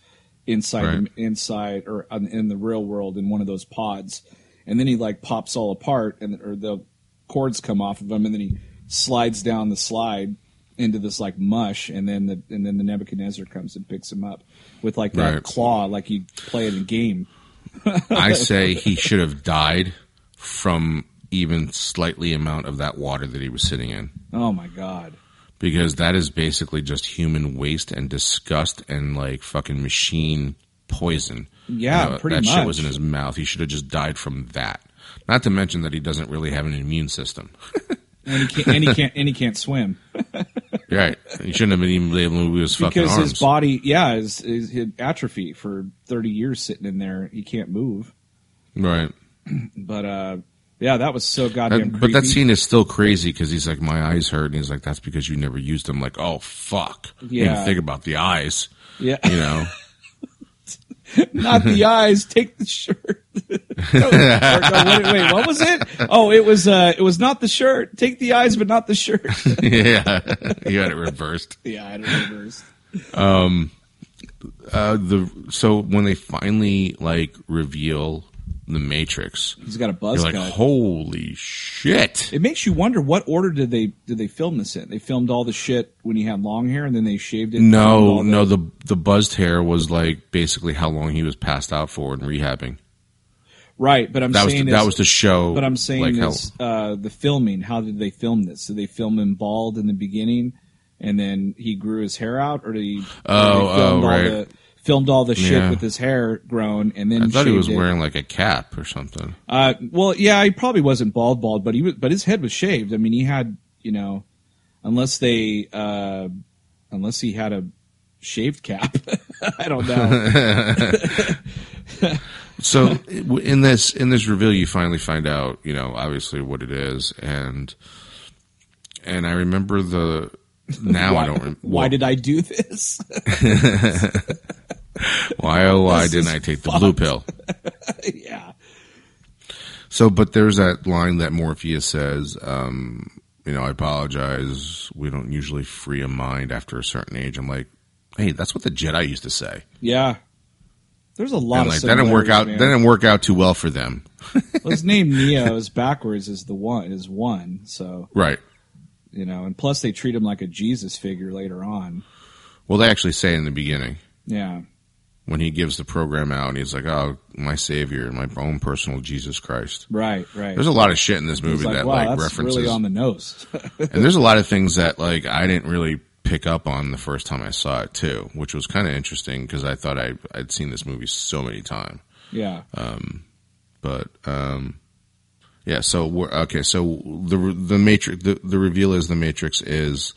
A: inside,
B: Right.
A: the, inside or in the real world in one of those pods. And then he like pops all apart and or the cords come off of him and then he slides down the slide into this like mush and then the and then the Nebuchadnezzar comes and picks him up with like that
B: Right.
A: claw like you play in a game. (laughs)
B: I say he should have died from even slightly amount of that water that he was sitting in.
A: Oh my god.
B: Because that is basically just human waste and disgust and like fucking machine poison.
A: Yeah, pretty much.
B: that shit was in his mouth. He should have just died from that. Not to mention that he doesn't really have an immune system. (laughs)
A: And he can't and he can't and he can't swim. (laughs)
B: right. He shouldn't have been even able to move his fucking
A: because
B: arms.
A: his body, yeah, is is his atrophy for thirty years sitting in there. He can't move.
B: right. (clears throat)
A: But uh, yeah, that was so
B: That-
A: goddamn.
B: but that scene is still crazy because he's like, my eyes hurt, and he's like, that's because you never used them. Like, oh fuck,
A: Yeah.
B: didn't think about the eyes,
A: yeah,
B: you know. (laughs) (laughs)
A: not the (laughs) eyes. Take the shirt. (laughs) no, no, wait, wait, what was it? Oh, it was uh, it was not the shirt. Take the eyes, but not the shirt.
B: yeah, you had it reversed.
A: yeah, I don't reverse.
B: Uh, the so when they finally like reveal the Matrix,
A: He's got a buzz
B: you're like,
A: cut.
B: holy shit!
A: It makes you wonder what order did they did they film this in? They filmed all the shit when he had long hair, and then they shaved it.
B: No, no, the the buzzed hair was like basically how long he was passed out for and rehabbing.
A: right. But I'm
B: That was
A: saying
B: to, that
A: is-
B: was to show.
A: But I'm saying
B: like
A: is uh, the filming. How did they film this? Did they film him bald in the beginning, and then he grew his hair out, or did he?
B: Oh, oh, right.
A: the- filmed all the shit
B: Yeah.
A: with his hair grown, and then
B: I thought he was
A: it.
B: wearing like a cap or something.
A: Uh, well, yeah, he probably wasn't bald, bald, but he was, but his head was shaved. I mean, he had, you know, unless they, uh, unless he had a shaved cap, (laughs) I don't know. (laughs) (laughs)
B: So in this in this reveal, you finally find out, you know, obviously what it is, and and I remember the now
A: why,
B: I don't. rem-
A: why did I do this? (laughs)
B: why oh why
A: This
B: didn't I take the blue pill? (laughs)
A: yeah,
B: So, but there's that line that Morpheus says, um, you know, I apologize. We don't usually free a mind after a certain age. I'm like, hey, that's what the Jedi used to say.
A: yeah. There's a lot
B: And
A: of
B: like that didn't work out.
A: similarities,
B: That didn't work out too well for them.
A: Well, his name (laughs) Neo is backwards is the one is one, so
B: Right.
A: You know, and plus they treat him like a Jesus figure later on.
B: Well, they actually say in the beginning
A: Yeah,
B: when he gives the program out, and he's like, "Oh, my savior, my own personal Jesus Christ."
A: right, right.
B: There's a lot of shit in this movie
A: like,
B: that
A: wow,
B: like
A: that's
B: references,
A: really on the nose. (laughs)
B: and there's a lot of things that like I didn't really pick up on the first time I saw it too, which was kind of interesting because I thought I I'd seen this movie so many times.
A: yeah, Um,
B: but um yeah so we're okay so the the matrix the, the reveal is the matrix is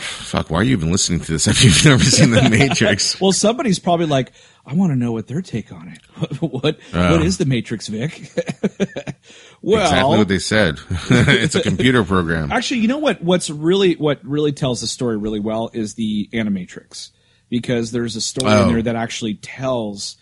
B: fuck why are you even listening to this (laughs) if you've never seen the matrix (laughs)
A: Well, somebody's probably like, I want to know what their take on it. (laughs) what what,
B: Oh.
A: what is the Matrix, Vic? well,
B: exactly what they said it's a computer program
A: actually, you know what? What's really what really tells the story really well is the Animatrix, because there's a story in
B: Oh.
A: there that actually tells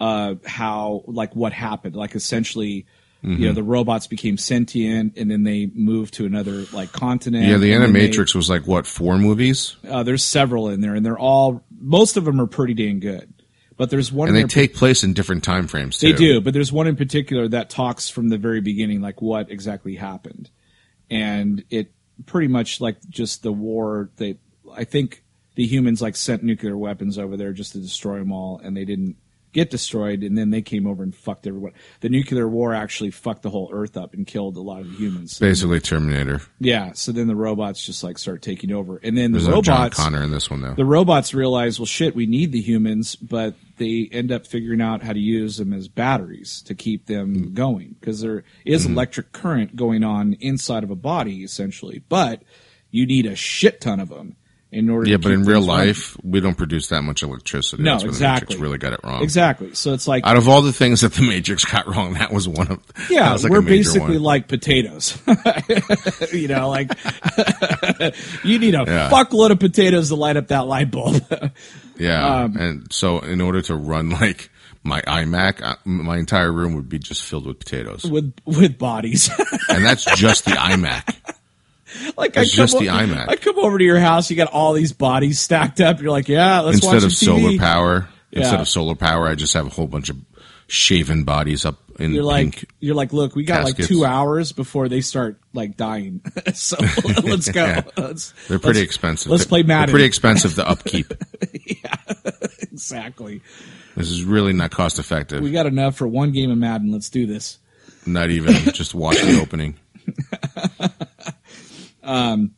A: uh, how like what happened. Like essentially, you know,
B: Mm-hmm.
A: the robots became sentient, and then they moved to another like continent.
B: yeah the
A: then they-
B: animatrix was like what four movies
A: uh, there's several in there, and they're all most of them are pretty dang good. But there's one
B: and they take place in different time frames too
A: They do, but there's one in particular that talks from the very beginning, like what exactly happened, and it pretty much like just the war. They, I think the humans like sent nuclear weapons over there just to destroy them all, and they didn't get destroyed, and then they came over and fucked everyone. The nuclear war actually fucked the whole Earth up and killed a lot of the humans.
B: basically terminator
A: Yeah, so then the robots just like start taking over, and then
B: there's
A: the
B: no john connor in this one though
A: the robots realize, well, shit, we need the humans, but they end up figuring out how to use them as batteries to keep them
B: Mm.
A: going because there is
B: Mm-hmm.
A: electric current going on inside of a body, essentially. But you need a shit ton of them in order.
B: yeah but in real
A: things running.
B: life we don't produce that much electricity
A: No,
B: That's
A: exactly.
B: matrix really got it wrong
A: exactly. So it's like,
B: out of all the things that the (laughs) matrix got wrong that was one of
A: yeah,
B: like
A: we're basically
B: one.
A: like potatoes. (laughs) you know, like (laughs) you need a
B: Yeah.
A: fuckload of potatoes to light up that light bulb.
B: Yeah,
A: Um,
B: and so in order to run like my iMac, uh, my entire room would be just filled with potatoes,
A: with with bodies.
B: and that's just the iMac. (laughs)
A: Like
B: It's
A: I come
B: just the iMac.
A: I come over to your house, you got all these bodies stacked up. You're like, yeah, let's watch
B: Instead of
A: some TV.
B: solar power, instead of solar power, I just have a whole bunch of shaven bodies up in
A: You're like,
B: pink.
A: you're like, look, we got like two hours before they start like dying. (laughs) so (laughs) let's go.
B: Yeah.
A: Let's,
B: They're pretty
A: let's-
B: expensive.
A: let's play
B: They're
A: Madden.
B: pretty expensive to upkeep.
A: Yeah exactly.
B: this is really not cost effective.
A: We got enough for one game of Madden. Let's do this.
B: not even just watch the opening.
A: Um,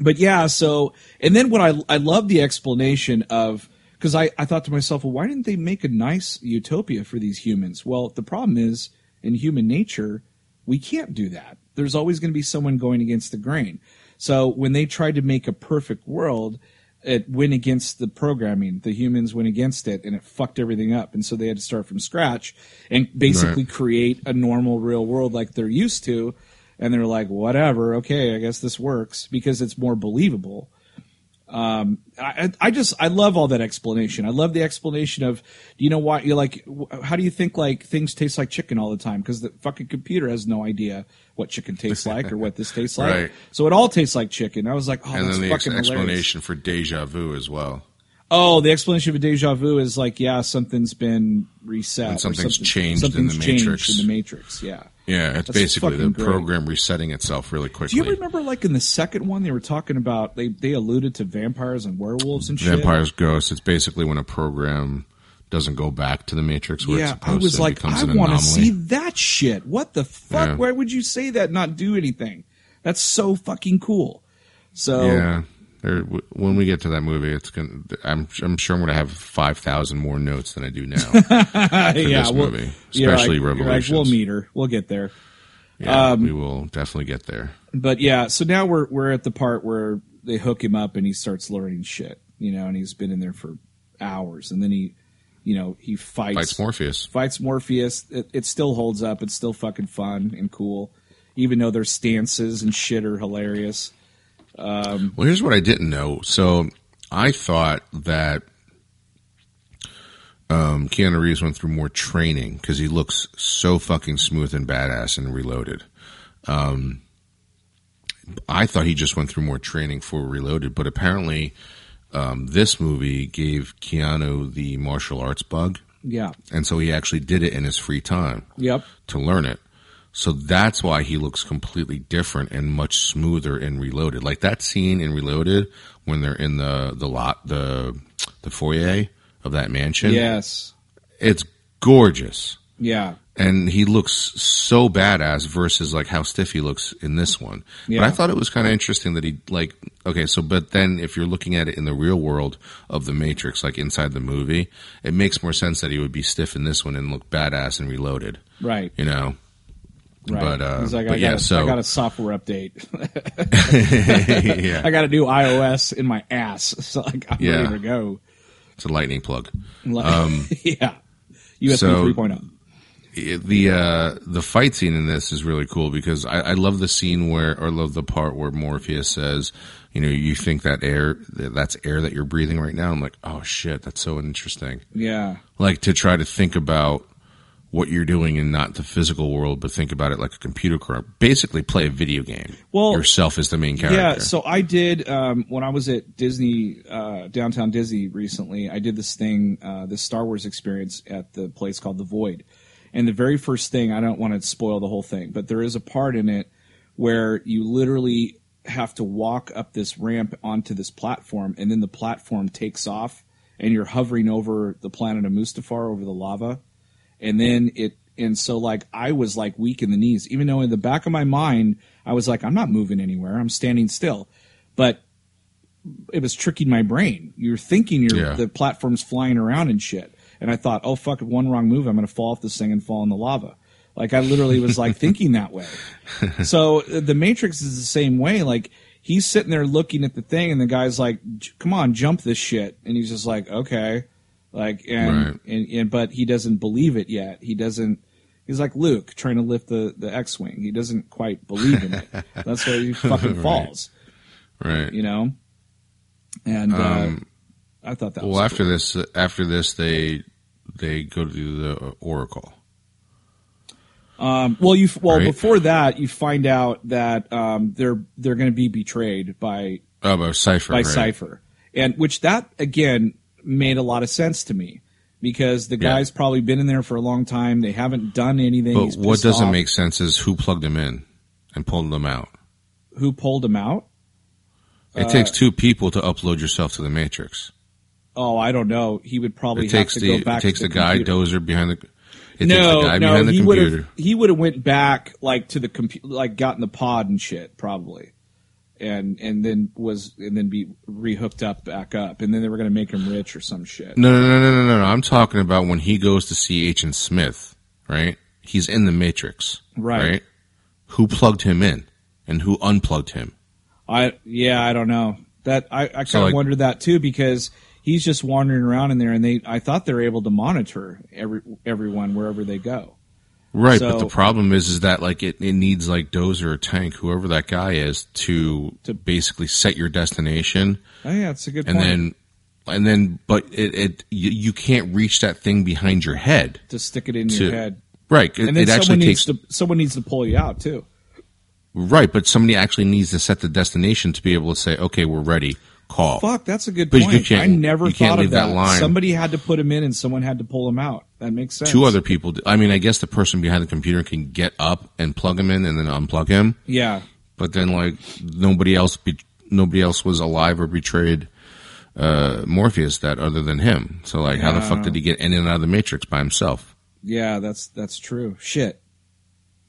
A: but yeah, so and then what I I love the explanation of because I I thought to myself, well, why didn't they make a nice utopia for these humans? Well, the problem is in human nature, we can't do that. There's always going to be someone going against the grain. So when they tried to make a perfect world, it went against the programming. The humans went against it, and it fucked everything up. And so they had to start from scratch and basically
B: Right.
A: create a normal real world like they're used to and they're like, whatever, okay, I guess this works because it's more believable. Um, I, I just I love all that explanation. I love the explanation of, do you know why you're like, how do you think like things taste like chicken all the time? Because the fucking computer has no idea what chicken tastes like or what this tastes (laughs) like.
B: Right.
A: So it all tastes like chicken. I was like, oh,
B: and
A: that's
B: then the ex-
A: fucking hilarious.
B: explanation for deja vu as well.
A: Oh, the explanation of deja vu is like, yeah, something's been reset.
B: And something's
A: something-
B: changed in
A: something's
B: the
A: changed
B: Matrix.
A: in the Matrix. Yeah.
B: Yeah, it's
A: That's
B: basically the
A: great.
B: program resetting itself really quickly.
A: Do you remember, like in the second one, they were talking about they they alluded to vampires and werewolves and shit.
B: Vampires ghosts. It's basically when a program doesn't go back to the Matrix where it's
A: Yeah, I was
B: to.
A: like, I want to see that shit. What the fuck?
B: Yeah.
A: Why would you say that? Not do anything. That's so fucking cool. So
B: Yeah, There, when we get to that movie, it's gonna. I'm I'm sure I'm gonna have five thousand more notes than I do now. (laughs)
A: yeah,
B: this
A: we'll,
B: movie, especially
A: like,
B: Revolutions.
A: we'll meet her. We'll get there.
B: yeah,
A: Um,
B: we will definitely get there.
A: But yeah, so now we're we're at the part where they hook him up and he starts learning shit, you know, and he's been in there for hours, and then he, you know, he fights
B: Fights Morpheus.
A: fights Morpheus. It, it still holds up. It's still fucking fun and cool, even though their stances and shit are hilarious.
B: Well, here's what I didn't know. So I thought that um, Keanu Reeves went through more training because he looks so fucking smooth and badass and reloaded. Um, I thought he just went through more training for Reloaded, but apparently um, this movie gave Keanu the martial arts bug,
A: Yeah.
B: and so he actually did it in his free time
A: Yep.
B: to learn it. So that's why he looks completely different and much smoother in Reloaded. Like that scene in Reloaded when they're in the the lot the the foyer of that mansion.
A: Yes.
B: It's gorgeous.
A: Yeah.
B: And he looks so badass versus like how stiff he looks in this one.
A: Yeah.
B: But I thought it was kind of interesting that he like okay, so but then if you're looking at it in the real world of the Matrix, like inside the movie, it makes more sense that he would be stiff in this one and look badass and reloaded.
A: Right.
B: You know?
A: Right.
B: But, uh,
A: like,
B: but
A: I
B: yeah,
A: got a,
B: so-
A: I got a software update. (laughs)
B: yeah. (laughs)
A: I got a new iOS in my ass, (laughs) so like, I'm
B: Yeah.
A: ready to go.
B: It's a lightning plug.
A: Like- yeah. USB
B: so-
A: 3.0.
B: the uh, the fight scene in this is really cool because I, I love the scene where or love the part where Morpheus says, you know, you think that air that's air that you're breathing right now. I'm like, oh shit, that's so interesting.
A: Yeah.
B: Like to try to think about what you're doing in not the physical world, but think about it like a computer program. Basically, play a video game.
A: Well,
B: yourself as the main character.
A: Yeah, so I did um, when I was at Disney, uh, downtown Disney recently. I did this thing, uh, this Star Wars experience at the place called the Void. And the very first thing, I don't want to spoil the whole thing, but there is a part in it where you literally have to walk up this ramp onto this platform, and then the platform takes off, and you're hovering over the planet of Mustafar, over the lava and then it and so like I was like weak in the knees, even though in the back of my mind I was like I'm not moving anywhere, I'm standing still, but it was tricking my brain. You're thinking you're
B: Yeah.
A: the platform's flying around and shit, and I thought, oh fuck, one wrong move, I'm gonna fall off this thing and fall in the lava. Like I literally was like (laughs) thinking that way. So the Matrix is the same way. Like he's sitting there looking at the thing, and the guy's like, "Come on, jump this shit," and he's just like, "Okay." Like and,
B: Right.
A: and and but he doesn't believe it yet. He doesn't. He's like Luke trying to lift the the X wing. He doesn't quite believe in it. (laughs) That's why he fucking
B: Right.
A: falls.
B: right.
A: You know. And uh,
B: Um,
A: I thought that
B: well,
A: was
B: after
A: cool.
B: this, after this, they they go to the Oracle.
A: Um, well, you well
B: Right.
A: before that, you find out that um, they're they're going to be betrayed by
B: Oh, but Cypher.
A: by
B: right?
A: Cypher, and which that again made a lot of sense to me because the
B: Yeah.
A: guy's probably been in there for a long time. They haven't done anything.
B: But what doesn't
A: off.
B: make sense is who plugged him in and pulled him out.
A: who pulled him out?
B: It
A: Uh,
B: takes two people to upload yourself to the Matrix.
A: Oh, I don't know. He would probably
B: It takes
A: have to
B: the
A: go back.
B: it takes the,
A: the,
B: guy dozer behind the. It
A: no,
B: takes the guy
A: no,
B: behind the
A: he would have he would have went back like to the computer, like gotten the pod and shit, probably, and and then was and then be rehooked up back up, and then they were going to make him rich or some shit.
B: No, no, no, no, no, no. I'm talking about when he goes to see Agent Smith. Right, he's in the Matrix.
A: Right.
B: Who plugged him in and who unplugged him?
A: I yeah, I don't know that I, I kind of
B: So, like-
A: wondered that too because he's just wandering around in there, and they I thought they were able to monitor every everyone wherever they go.
B: Right,
A: So-
B: but the problem is, is that like it, it needs like Dozer or Tank, whoever that guy is, to to basically set your destination,
A: Oh yeah, it's a good
B: and
A: point.
B: then and then, but it, it you, you can't reach that thing behind your head,
A: to stick it in
B: to-
A: your head,
B: right? It,
A: and then
B: it actually
A: someone
B: takes
A: needs to someone needs to pull you out too.
B: right, but somebody actually needs to set the destination to be able to say, okay, we're ready. Call.
A: Fuck, that's a good
B: But you
A: point.
B: can't-
A: I never
B: you
A: thought of
B: that
A: that.
B: line.
A: Somebody had to put him in, and someone had to pull him out. That makes sense.
B: Two other people. I mean, I guess the person behind the computer can get up and plug him in, and then unplug him.
A: Yeah,
B: but then like nobody else be, nobody else was alive or betrayed uh, Morpheus that other than him. So like, how the fuck did he get in and out of the Matrix by himself?
A: yeah, that's that's true. Shit,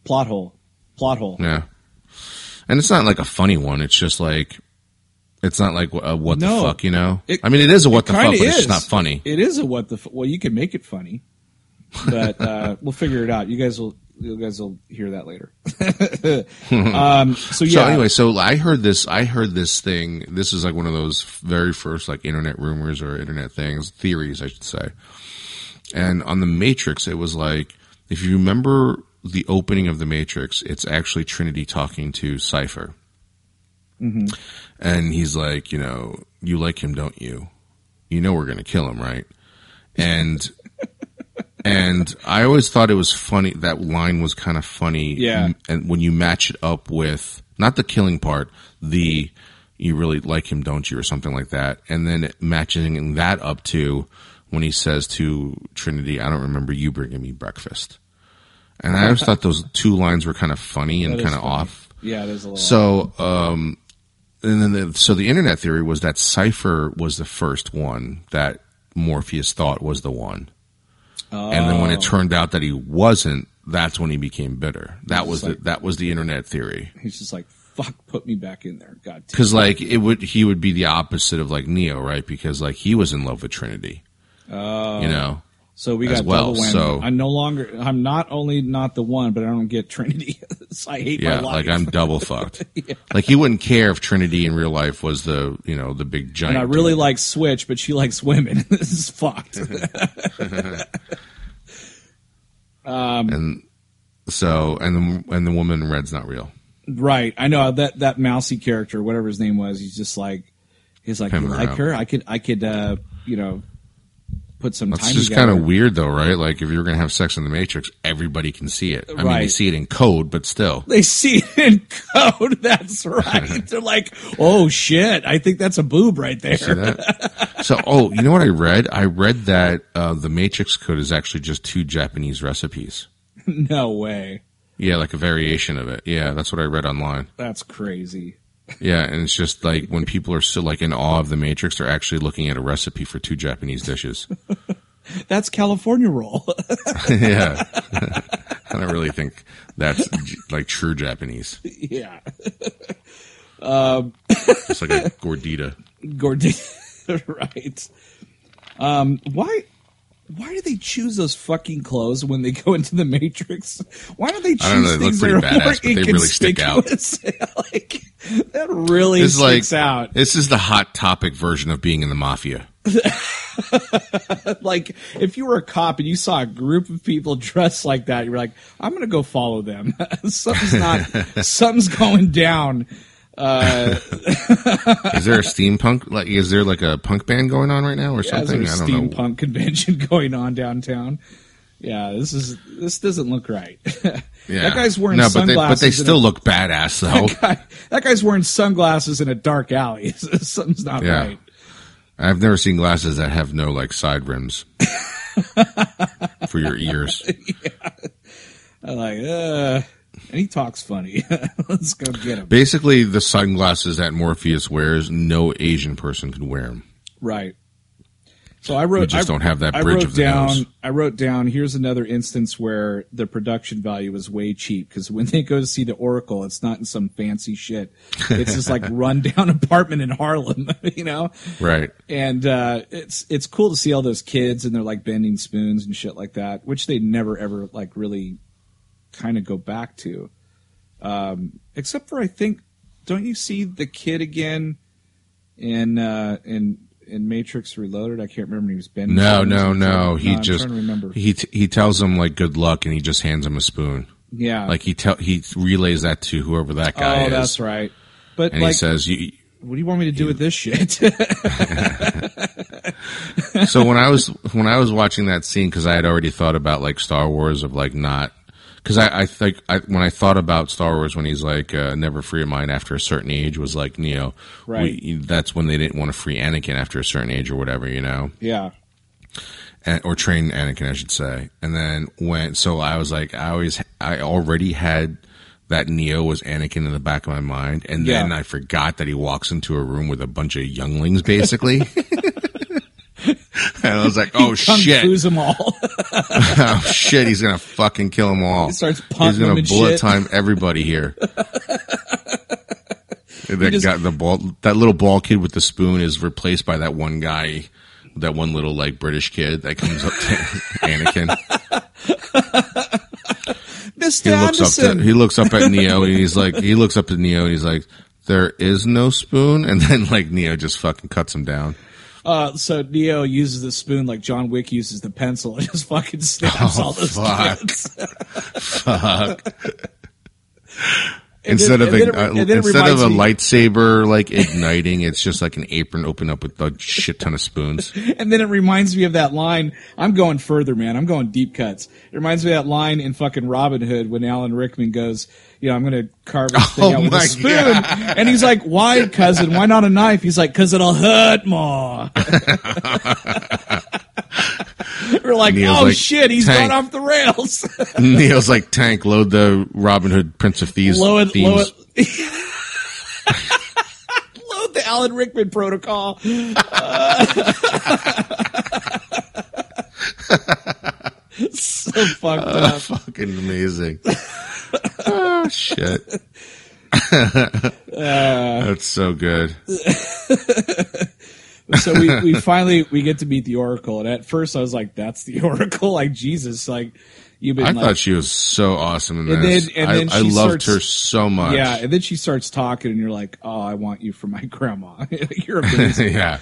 A: plot hole, plot hole.
B: Yeah, and it's not like a funny one. It's just like It's not like uh, what
A: No.
B: the fuck, you know.
A: It-
B: I mean, it is a what the fuck,
A: Kinda
B: but it's
A: is.
B: just not funny.
A: It is a what the well. You can make it funny, but (laughs) uh, we'll figure it out. You guys will. You guys will hear that later. (laughs) um, so yeah.
B: So anyway, so I heard this. I heard this thing. This is like one of those very first like internet rumors or internet things, theories, I should say. And on the Matrix, it was like if you remember the opening of the Matrix, it's actually Trinity talking to Cypher, and he's like, you know, you like him, don't you? You know we're gonna kill him, right? And and I always thought it was funny. That line was kind of funny.
A: Yeah.
B: And when you match it up with not the killing part, the you really like him, don't you, or something like that, and then matching that up to when he says to Trinity, "I don't remember you bringing me breakfast." And I always thought those two lines were kind of funny (laughs) and kind of off.
A: yeah, there's a little.
B: So, um, and then the, so the internet theory was that Cypher was the first one that Morpheus thought was the one, and then when it oh. turned out that he wasn't, that's when he became bitter. That was the,
A: like-
B: that was the internet theory.
A: he's just like, "Fuck, put me back in there." God, damn.
B: Because like it would, he would be the opposite of like Neo, right? Because like he was in love with Trinity. Oh, you know.
A: So we got
B: well,
A: double whammy.
B: so-
A: I'm no longer. I'm not only not the one, but I don't get Trinity. So (laughs) I hate
B: Yeah,
A: my life.
B: like I'm double fucked. (laughs) Like he wouldn't care if Trinity in real life was the you know the big giant.
A: and I really
B: dude.
A: like Switch, but she likes women. (laughs) this is fucked.
B: and so and the and the woman in red's not real.
A: right. I know that that mousy character, whatever his name was. He's just like, he's like, you like her? I could, I could, uh, you know, put some
B: That's
A: time.
B: just kind of weird, though, right? Like if you're gonna have sex in the Matrix, everybody can see it. I mean, they see it in code, but still. (laughs)
A: They see it in code. (laughs) That's right. (laughs) They're like, oh shit! I think that's a boob right there.
B: So, oh, you know what I read? I read that uh, the Matrix code is actually just two Japanese recipes.
A: no way.
B: Yeah, like a variation of it. Yeah, that's what I read online.
A: That's crazy.
B: Yeah, and it's just like when people are still like in awe of the Matrix, they're actually looking at a recipe for two Japanese dishes. (laughs)
A: That's California roll. (laughs)
B: yeah, (laughs) I don't really think that's like true Japanese.
A: yeah.
B: It's like a gordita.
A: Gordita, right? Um, why? Why do they choose those fucking clothes when they go (laughs) into the Matrix? Why don't they choose
B: I don't know, they look
A: things
B: pretty
A: that are more
B: but they really stick out. (laughs)
A: like that really
B: It's like
A: sticks out.
B: this is the hot topic version of being in the mafia. (laughs)
A: Like if you were a cop and you saw a group of people dressed like that, you were like, "I'm gonna go follow them." something's not. something's going down. (laughs)
B: Is there a steampunk? Like, is there like a punk band going on right now or
A: Yeah,
B: something?
A: there's a
B: I don't
A: steampunk
B: know.
A: convention (laughs) going on downtown. Yeah, this is this doesn't look right. (laughs)
B: Yeah.
A: That guy's wearing
B: no, but they,
A: sunglasses.
B: but they still
A: a-
B: look badass though.
A: guy, that guy's wearing sunglasses in a dark alley. Something's not
B: Yeah.
A: right.
B: I've never seen glasses that have no like side rims for your ears. Yeah.
A: I'm like, uh, and he talks funny. (laughs) Let's go get him.
B: Basically, the sunglasses that Morpheus wears, no Asian person could wear them.
A: Right. So I wrote.
B: We just
A: I,
B: don't have that
A: I
B: bridge
A: wrote
B: of the
A: down.
B: nose.
A: I wrote down. Here's another instance where the production value is way cheap because when they go to see the Oracle, it's not in some fancy shit. It's just like (laughs) rundown apartment in Harlem, (laughs) you know.
B: Right.
A: And uh, it's it's cool to see all those kids and they're like bending spoons and shit like that, which they never ever like really kind of go back to. Um, except for I think, don't you see the kid again in uh, in in Matrix Reloaded? I can't remember. He was bending.
B: No, no, no. He
A: I'm
B: just
A: trying to remember.
B: he t- he tells him like good luck, and he just hands him a spoon.
A: yeah,
B: Like he tell he relays that to whoever that guy is.
A: oh,
B: is,
A: that's right. But
B: and
A: like,
B: he says, "You."
A: what do you want me to do with this shit? (laughs)
B: so when I was when I was watching that scene because I had already thought about like Star Wars of like not because I, I think I, when I thought about Star Wars when he's like uh, never free of mind after a certain age was like Neo
A: Right.
B: we, that's when they didn't want to free Anakin after a certain age or whatever you know
A: yeah,
B: and, or train Anakin I should say and then when so I was like I always I already had that Neo was Anakin in the back of my mind and then
A: Yeah.
B: I forgot that he walks into a room with a bunch of younglings basically. (laughs) (laughs) And I was like, "Oh shit!
A: Fu's them all. (laughs) (laughs)
B: oh shit, he's gonna fucking kill them all.
A: He starts
B: He's
A: punting
B: gonna
A: and
B: bullet
A: shit.
B: time everybody here. That
A: just-
B: guy, the ball, that little ball kid with the spoon is replaced by that one guy, that one little like British kid that comes up to Anakin.
A: Mr.
B: He looks up to, he looks up at Neo and he's like, he looks up to Neo and he's like, there is no spoon. And then like Neo just fucking cuts him down.
A: Uh, so Neo uses the spoon like John Wick uses the pencil and (laughs) just fucking stabs
B: Oh,
A: all those
B: fuck.
A: kids. (laughs)
B: Fuck.
A: And
B: instead
A: then-
B: of a,
A: it-
B: uh,
A: and then it
B: instead of a
A: me-
B: lightsaber like igniting, it's just like an apron open up with a shit ton of spoons. (laughs)
A: And then it reminds me of that line. I'm going further, man. I'm going deep cuts. It reminds me of that line in fucking Robin Hood when Alan Rickman goes, you know, I'm going to carve this (laughs) thing
B: Oh
A: out with a spoon. And he's like, why, cousin? Why not a knife? He's like, cause it'll hurt more. (laughs) (laughs) We're like, oh
B: like,
A: shit, he's
B: "Tank."
A: gone off the rails. (laughs)
B: Neo's like, tank, load the Robin Hood Prince of Thieves
A: it,
B: themes.
A: it. (laughs) Load the Alan Rickman protocol. so fucked uh, up.
B: Fucking amazing. oh shit. Uh. That's so good.
A: So we, (laughs) we finally we get to meet the Oracle, and at first I was like, "That's the (laughs) Oracle!" Like Jesus, like you've been
B: I
A: like,
B: thought she was so awesome in
A: And
B: this.
A: then- and
B: I,
A: then
B: I
A: she
B: loved
A: starts-
B: her so much.
A: yeah, and then she starts talking, and you're like, "Oh, I want you for my (laughs) grandma. you're amazing."
B: yeah.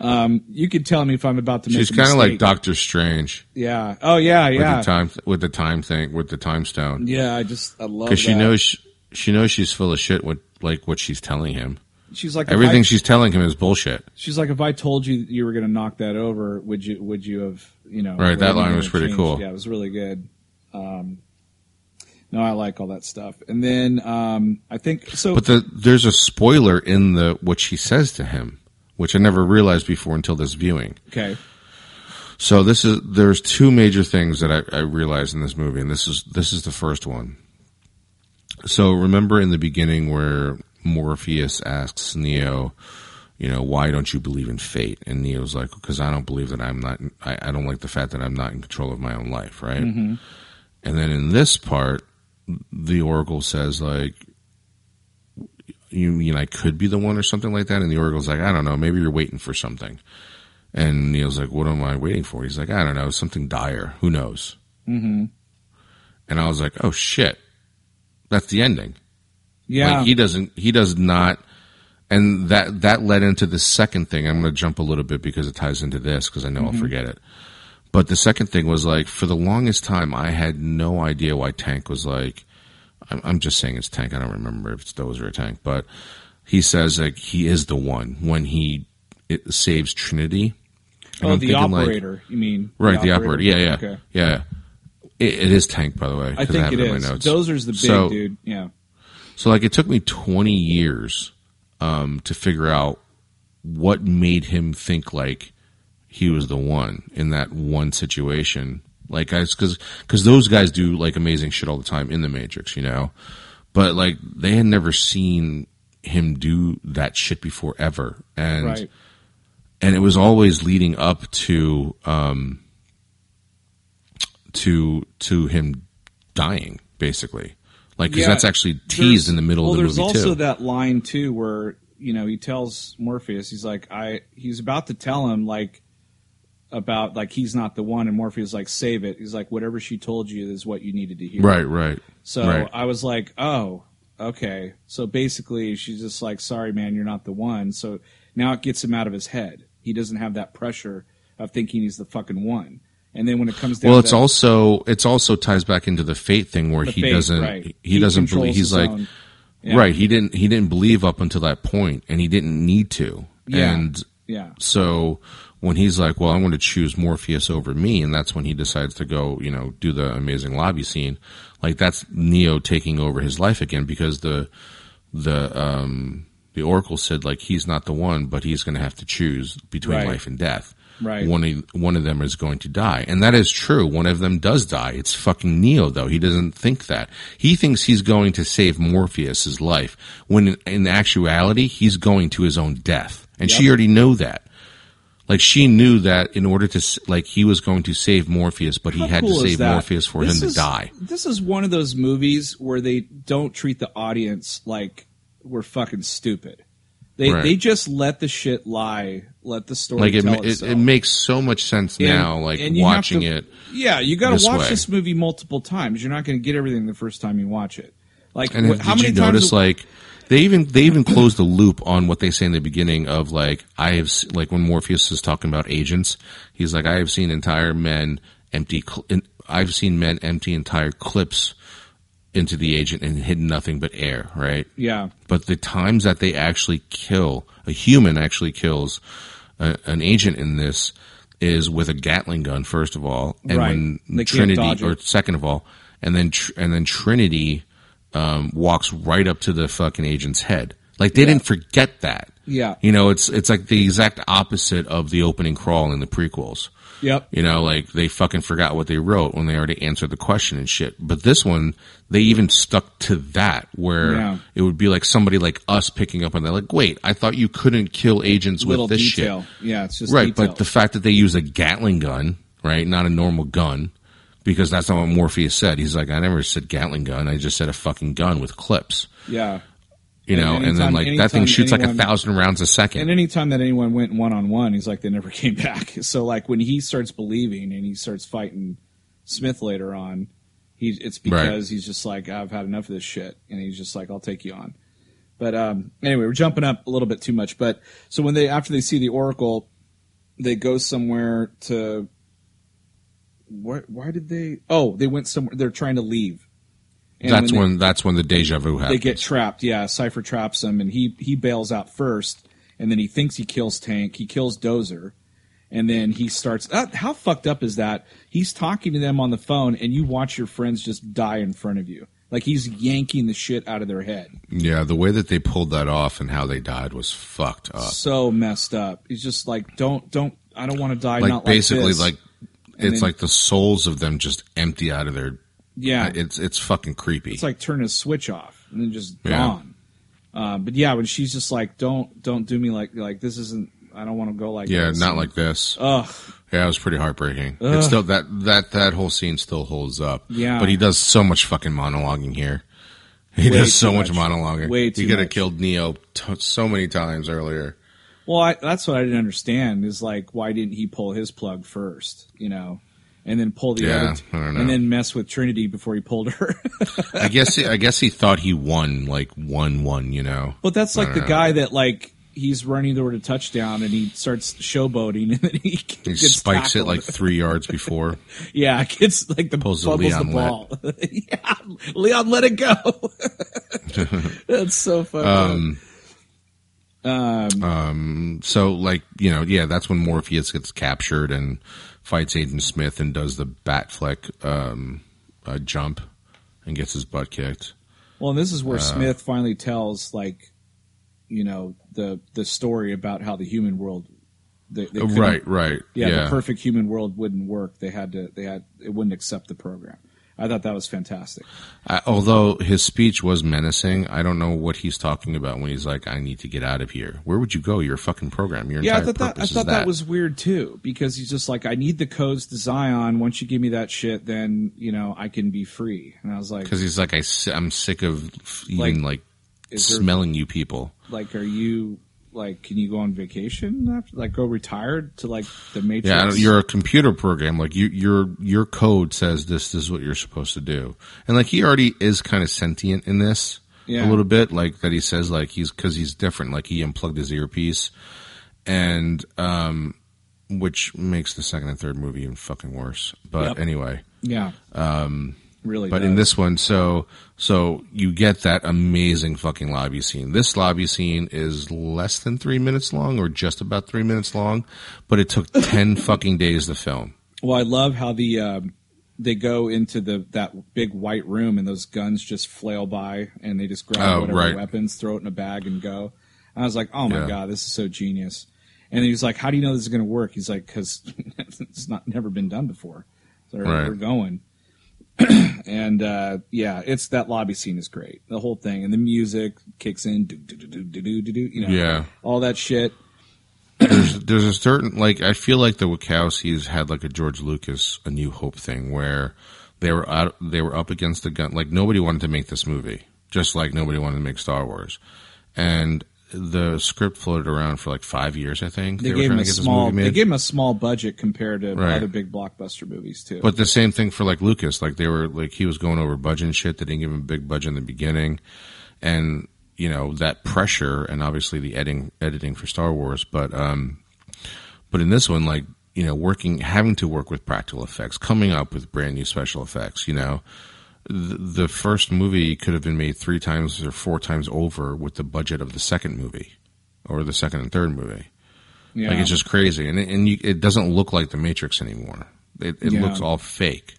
A: Um, you can tell me if I'm about to.
B: She's kind of like. Doctor Strange
A: Yeah. Oh yeah,
B: with
A: yeah,
B: the time with the time thing with the time stone
A: yeah. I just I love
B: because she knows she, she knows she's full of shit. With like what she's telling him,
A: she's like
B: everything
A: I-
B: she's telling him is bullshit.
A: She's like, if I told you you were going to knock that over, would you? Would you have? You know,
B: Right, that line was pretty cool.
A: Yeah, it was really good. Um, no, I like all that stuff. And then um, I think so.
B: But the, there's a spoiler in the what she says to him, which I never realized before until this viewing.
A: okay,
B: So this is there's two major things that I, I realized in this movie, and this is this is the first one. So remember in the beginning where Morpheus asks Neo, you know, why don't you believe in fate? And Neo's like, because I don't believe that I'm not. I, I don't like the fact that I'm not in control of my own life, right? And then in this part, the Oracle says like, you mean I could be the one or something like that? And the Oracle's like, I don't know, maybe you're waiting for something. And Neo's like, what am I waiting for? He's like, I don't know, something dire. Who knows? Mm-hmm. And I was like, oh shit, that's the ending.
A: Yeah,
B: Like he doesn't, he does not. And that, that led into the second thing. I'm going to jump a little bit because it ties into this because I know I'll mm-hmm. forget it. But the second thing was like, for the longest time, I had no idea why Tank was like, I'm, I'm just saying it's Tank. I don't remember if it's Dozer or Tank, but he says like he is the one when he it saves Trinity. And
A: oh,
B: I'm
A: the
B: thinking, like,
A: operator. you mean
B: right? The operator. Yeah, yeah,
A: Okay.
B: yeah. It, it is Tank, by the way.
A: I think
B: have
A: it
B: in
A: is.
B: My notes.
A: Dozer's the big
B: So-
A: dude. Yeah.
B: So like it took me 20 years um, to figure out what made him think like he was the one in that one situation. Like guys, because because those guys do like amazing shit all the time in the Matrix, you know. But like they had never seen him do that shit before ever, and
A: Right.
B: and it was always leading up to um to to him dying basically like because
A: Yeah,
B: that's actually teased in the middle
A: well,
B: of the
A: there's
B: movie
A: also
B: too.
A: that line too where you know he tells Morpheus he's like I he's about to tell him like about like he's not the one and Morpheus is like save it. He's like whatever she told you is what you needed to hear.
B: Right right.
A: So
B: right.
A: I was like oh okay. So basically she's just like sorry man you're not the one. So now it gets him out of his head. He doesn't have that pressure of thinking he's the fucking one and then when it comes down
B: well
A: to
B: it's also it's also ties back into the fate thing where he
A: fate,
B: doesn't
A: right.
B: he, doesn't
A: controls
B: believe he's like
A: Yeah.
B: right he didn't he didn't believe up until that point and he didn't need to
A: Yeah.
B: and
A: yeah
B: So when he's like, "Well, I'm going to choose Morpheus over me," and that's when he decides to go, you know, do the amazing lobby scene. Like that's Neo taking over his life again because the the um the Oracle said like he's not the one, but he's going to have to choose between
A: Right.
B: life and death.
A: Right.
B: One of, one of them is going to die, and that is true. One of them does die. It's fucking Neo, though. He doesn't think that. He thinks he's going to save Morpheus's life, when in, in actuality he's going to his own death, and she already knew that. Like she knew that in order to like he was going to save Morpheus, but he had
A: cool
B: to save? Morpheus for
A: This
B: him
A: is-
B: to die.
A: This is one of those movies where they don't treat the audience like we're fucking stupid. They
B: Right.
A: they just let the shit lie, let the story
B: Like it, it, it makes so much sense
A: And-
B: now. Like
A: and
B: watching
A: to-
B: it.
A: Yeah, you got to watch
B: way.
A: this movie multiple times. You're not going to get everything the first time you watch it. Like,
B: And
A: wh- how many
B: you
A: times?
B: notice like they even they even closed the loop on what they say in the beginning of like I have like when Morpheus is talking about agents, he's like I have seen entire men empty. Cl- I've seen men empty entire clips into the agent and hidden nothing but air. Right.
A: yeah,
B: But the times that they actually kill a human actually kills a, an agent in this is with a Gatling gun first of all, and
A: Right.
B: when
A: They
B: Trinity or second of all, and then tr- and then Trinity um, walks right up to the fucking agent's head. Like they didn't forget that.
A: yeah,
B: You know, it's it's like the exact opposite of the opening crawl in the prequels.
A: Yep.
B: You know, like they fucking forgot what they wrote when they already answered the question and shit. But this one, they even stuck to that where
A: Yeah.
B: it would be like somebody like us picking up on that. Like, wait, I thought you couldn't kill agents
A: Little
B: with this
A: detail.
B: shit.
A: Yeah, it's just
B: Right.
A: detail.
B: But the fact that they use a Gatling gun, right, not a normal gun, because that's not what Morpheus said. He's like, I never said Gatling gun. I just said a fucking gun with clips.
A: yeah.
B: You
A: And
B: know, and then like that thing shoots like a thousand rounds a second.
A: And anytime that anyone went one on one, he's like they never (laughs) came back. So like when he starts believing and he starts fighting Smith later on, he it's because he's just like I've had enough of this shit, and he's just like I'll take you on. But um, anyway, we're jumping up a little bit too much. But so when they after they see the Oracle, they go somewhere to. What? Why did they? Oh, they went somewhere. They're trying to leave. And
B: that's
A: they-
B: when that's when the deja vu happens.
A: they get trapped. Yeah, Cypher traps them, and he he bails out first, and then he thinks he kills Tank. He kills Dozer, and then he starts. Uh, how fucked up is that? He's talking to them on the phone, and you watch your friends just die in front of you. Like he's yanking the shit out of their head.
B: Yeah, the way that they pulled that off and how they died was fucked up.
A: So messed up. He's just like, don't, don't. I don't want to die.
B: Like
A: not
B: basically,
A: like, this.
B: like it's
A: then-
B: like the souls of them just empty out of their.
A: Yeah,
B: It's it's fucking creepy.
A: it's like turn a switch off and then just
B: Yeah.
A: gone. Uh, but yeah, when she's just like, don't, don't do me like like this isn't. I don't want to go like
B: yeah,
A: this.
B: not like this.
A: Ugh.
B: Yeah, it was pretty heartbreaking.
A: Ugh.
B: It's still that that that whole scene still holds up.
A: Yeah.
B: but he does so much fucking monologuing here. He
A: Way
B: does so much,
A: much.
B: monologuing.
A: Way
B: he
A: too
B: could have killed Neo t- so many times earlier.
A: Well, I, that's what I didn't understand is like, why didn't he pull his plug first, you know, and then pull the
B: Yeah,
A: other, t-
B: I don't know.
A: and then mess with Trinity before he pulled her. (laughs)
B: I guess he, I guess he thought he won like one one. You know.
A: but that's like the
B: know.
A: guy that like he's running toward a touchdown and he starts showboating and then he, (laughs)
B: He spikes it like three yards before. (laughs)
A: yeah, gets like the
B: Pulls the
A: the ball. yeah, Leon, let it go. that's so funny. um,
B: So like you know, yeah, that's when Morpheus gets captured and fights Agent Smith and does the Batfleck um, uh, jump and gets his butt kicked.
A: Well, and this is
B: Uh,
A: where Smith finally tells, like, you know, the the story about how the human world, they, they
B: Right, right,
A: yeah,
B: yeah.
A: the perfect human world wouldn't work. They had to, they had, it wouldn't accept the program. I thought that was fantastic.
B: I, although his speech was menacing, I don't know what he's talking about when he's like, "I need to get out of here." Where would you go? Your fucking program. Your
A: Yeah, I thought that I thought
B: is
A: that. was weird too because he's just like, I need the codes to Zion. Once you give me that shit, then you know I can be free. And I was like,
B: because he's like, I, "I'm sick of even like,
A: there-
B: smelling you people."
A: like, are you like, can you go on vacation after, like, go retired to like the Matrix?
B: Yeah, you're a computer program. Like you, your your code says this, this is what you're supposed to do. And like he already is kind of sentient in this
A: Yeah.
B: a little bit. Like that he says like he's because he's different. Like he unplugged his earpiece, and um, which makes the second and third movie even fucking worse. But
A: Yep.
B: anyway,
A: yeah, um, really.
B: but in this one, so so you get that amazing fucking lobby scene. This lobby scene is less than three minutes long, or just about three minutes long, but it took (laughs) ten fucking days to film.
A: Well, I love how the um, they go into the that big white room and those guns just flail by and they just grab
B: Oh,
A: whatever
B: right.
A: weapons, throw it in a bag, and go. And I was like, oh my
B: Yeah.
A: god, this is so genius. And he's like, how do you know this is going to work? He's like, because (laughs) it's not never been done before. So
B: Right.
A: we're going. (clears throat) and uh, yeah, it's that lobby scene is great. The whole thing and the music kicks in, do do do do do do do, you know,
B: yeah,
A: all that shit. (clears throat)
B: there's there's a certain like I feel like the Wachowskis had like a George Lucas A New Hope thing where they were out they were up against the gun like nobody wanted to make this movie just like nobody wanted to make Star Wars and the script floated around for like five years. I think
A: They,
B: were
A: gave him
B: trying
A: a
B: to get this
A: small. They gave him a small budget compared to
B: Right.
A: other big blockbuster movies too.
B: But the same thing for like Lucas, like they were like he was going over budget and shit. They didn't give him a big budget in the beginning, and you know that pressure and obviously the editing editing for Star Wars. But um, but in this one, like you know, working having to work with practical effects, coming up with brand new special effects. You know, the, first movie could have been made three times or four times over with the budget of the second movie or the second and third movie.
A: yeah.
B: Like it's just crazy, and it, and you, it doesn't look like the Matrix anymore. It, it
A: Yeah.
B: looks all fake,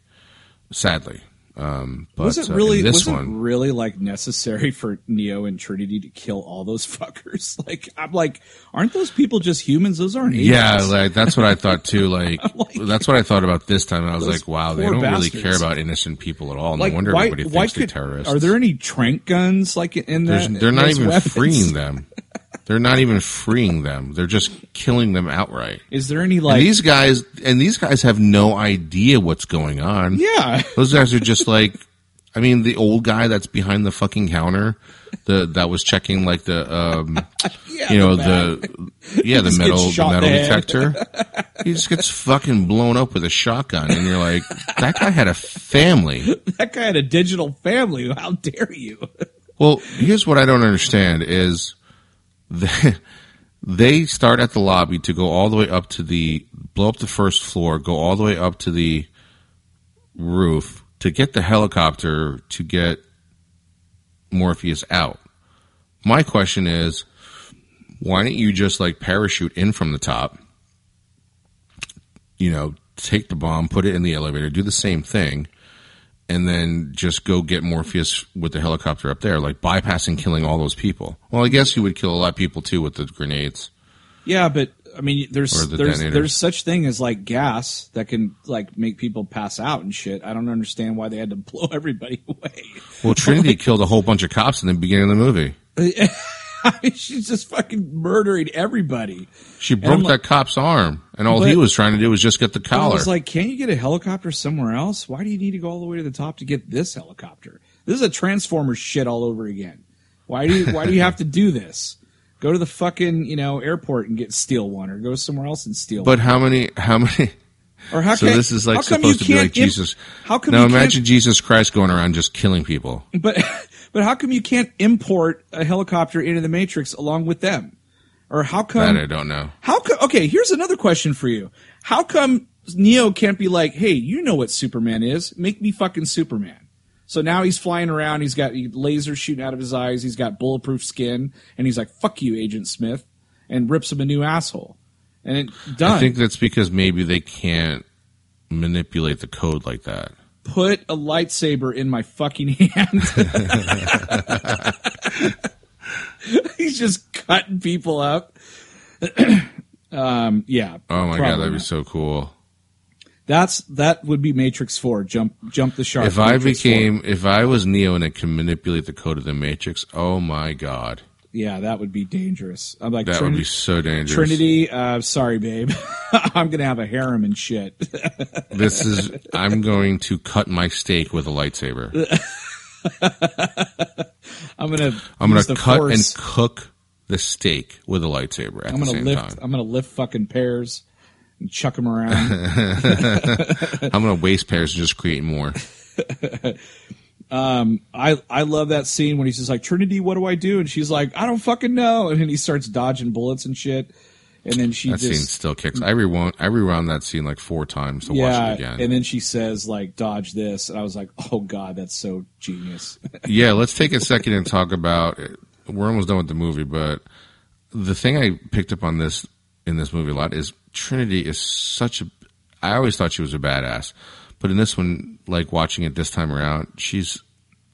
B: sadly. Um, but
A: was it
B: uh,
A: really
B: this
A: was it
B: one?
A: really like necessary for Neo and Trinity to kill all those (laughs) fuckers? Like I'm like, aren't those people just humans? Those aren't agents.
B: Yeah, like that's what I thought too. (laughs) Like,
A: like-
B: that's what I thought about this time. I was like, wow, they don't really care about innocent people at all. No
A: like
B: wonder
A: why,
B: everybody
A: why
B: thinks they're
A: could,
B: terrorists.
A: Are there any trank guns like in
B: There's- they're not even
A: weapons?
B: freeing them. (laughs) They're not even freeing them. They're just killing them outright.
A: Is there any
B: And
A: like?
B: these guys and these guys have no idea what's going on.
A: yeah, (laughs)
B: Those guys are just like, I mean, the old guy that's behind the fucking counter, the that was checking like the, um, (laughs)
A: yeah,
B: you know,
A: bag. (laughs)
B: the yeah, the metal, the metal
A: the
B: detector. he just gets fucking blown up with a shotgun, and you're like, that guy had a family.
A: that guy had a digital family. How dare you?
B: Well, here's what I don't understand is they, they start at the lobby to go all the way up to the blow up the first floor, go all the way up to the roof to get the helicopter to get Morpheus out. My question is, why don't you just like parachute in from the top? You know, take the bomb, put it in the elevator, do the same thing, and then just go get Morpheus with the helicopter up there, like bypassing killing all those people. Well, I guess you would kill a lot of people too with the grenades.
A: Yeah, but I mean, there's
B: the
A: there's there's such thing as like gas that can like make people pass out and shit. I don't understand why they had to (laughs) blow everybody away.
B: Well, Trinity killed a whole bunch of cops in the beginning of the movie. (laughs)
A: I (laughs) mean, she's just fucking murdering everybody.
B: She
A: I'm
B: broke
A: like-
B: that cop's arm, and all he was trying to do was just get the collar.
A: I was like, can't you get a helicopter somewhere else? Why do you need to go all the way to the top to get this helicopter? This is a Transformer shit all over again. Why do you why do you have to do this? Go to the fucking you know airport and get steal one, or go somewhere else and steal.
B: but how many? How many?
A: Or how
B: So
A: can,
B: this is like supposed to be like Jesus.
A: How come
B: now imagine Jesus Christ going around just killing people.
A: But (laughs) but how come you can't import a helicopter into the Matrix along with them? Or how come
B: That I don't know.
A: how come okay, here's another question for you. How come Neo can't be like, "Hey, you know what Superman is? Make me fucking Superman." So now he's flying around, he's got lasers shooting out of his eyes, he's got bulletproof skin, and he's like, "Fuck you, Agent Smith." And rips him a new asshole. And it done.
B: I think that's because maybe they can't manipulate the code like that.
A: Put a lightsaber in my fucking (laughs) hand. (laughs) he's just cutting people up. (clears throat) um, yeah.
B: Oh my god, that'd be
A: not.
B: so cool.
A: That's that would be Matrix Four. Jump, jump the shark.
B: If I
A: Matrix 4.
B: became, if I was Neo and I could manipulate the code of the Matrix, oh my god,
A: yeah, that would be dangerous. I'm like
B: that
A: Trin-
B: would be so dangerous.
A: Trinity. Uh, sorry, babe. (laughs) I'm gonna have a harem and shit. (laughs)
B: This is, I'm going to cut my steak with a lightsaber. (laughs)
A: I'm gonna.
B: I'm
A: gonna
B: cut
A: force.
B: and cook the steak with a lightsaber at
A: I'm
B: the
A: gonna
B: same
A: lift.
B: time.
A: I'm gonna lift fucking pears and chuck them around.
B: I'm going to waste pairs and just create more.
A: Um, I I love that scene when he's just like Trinity, what do I do? And she's like, I don't fucking know. And then he starts dodging bullets and shit. And then she
B: That scene
A: just
B: still kicks. I rewound, I rewound that scene like four times to watch it again.
A: And then she says like dodge this, and I was like, oh god, that's so genius. (laughs)
B: yeah, let's take a second and talk about. We're almost done with the movie, but the thing I picked up on this in this movie a lot is Trinity is such a. I always thought she was a badass, but in this one, like watching it this time around, she's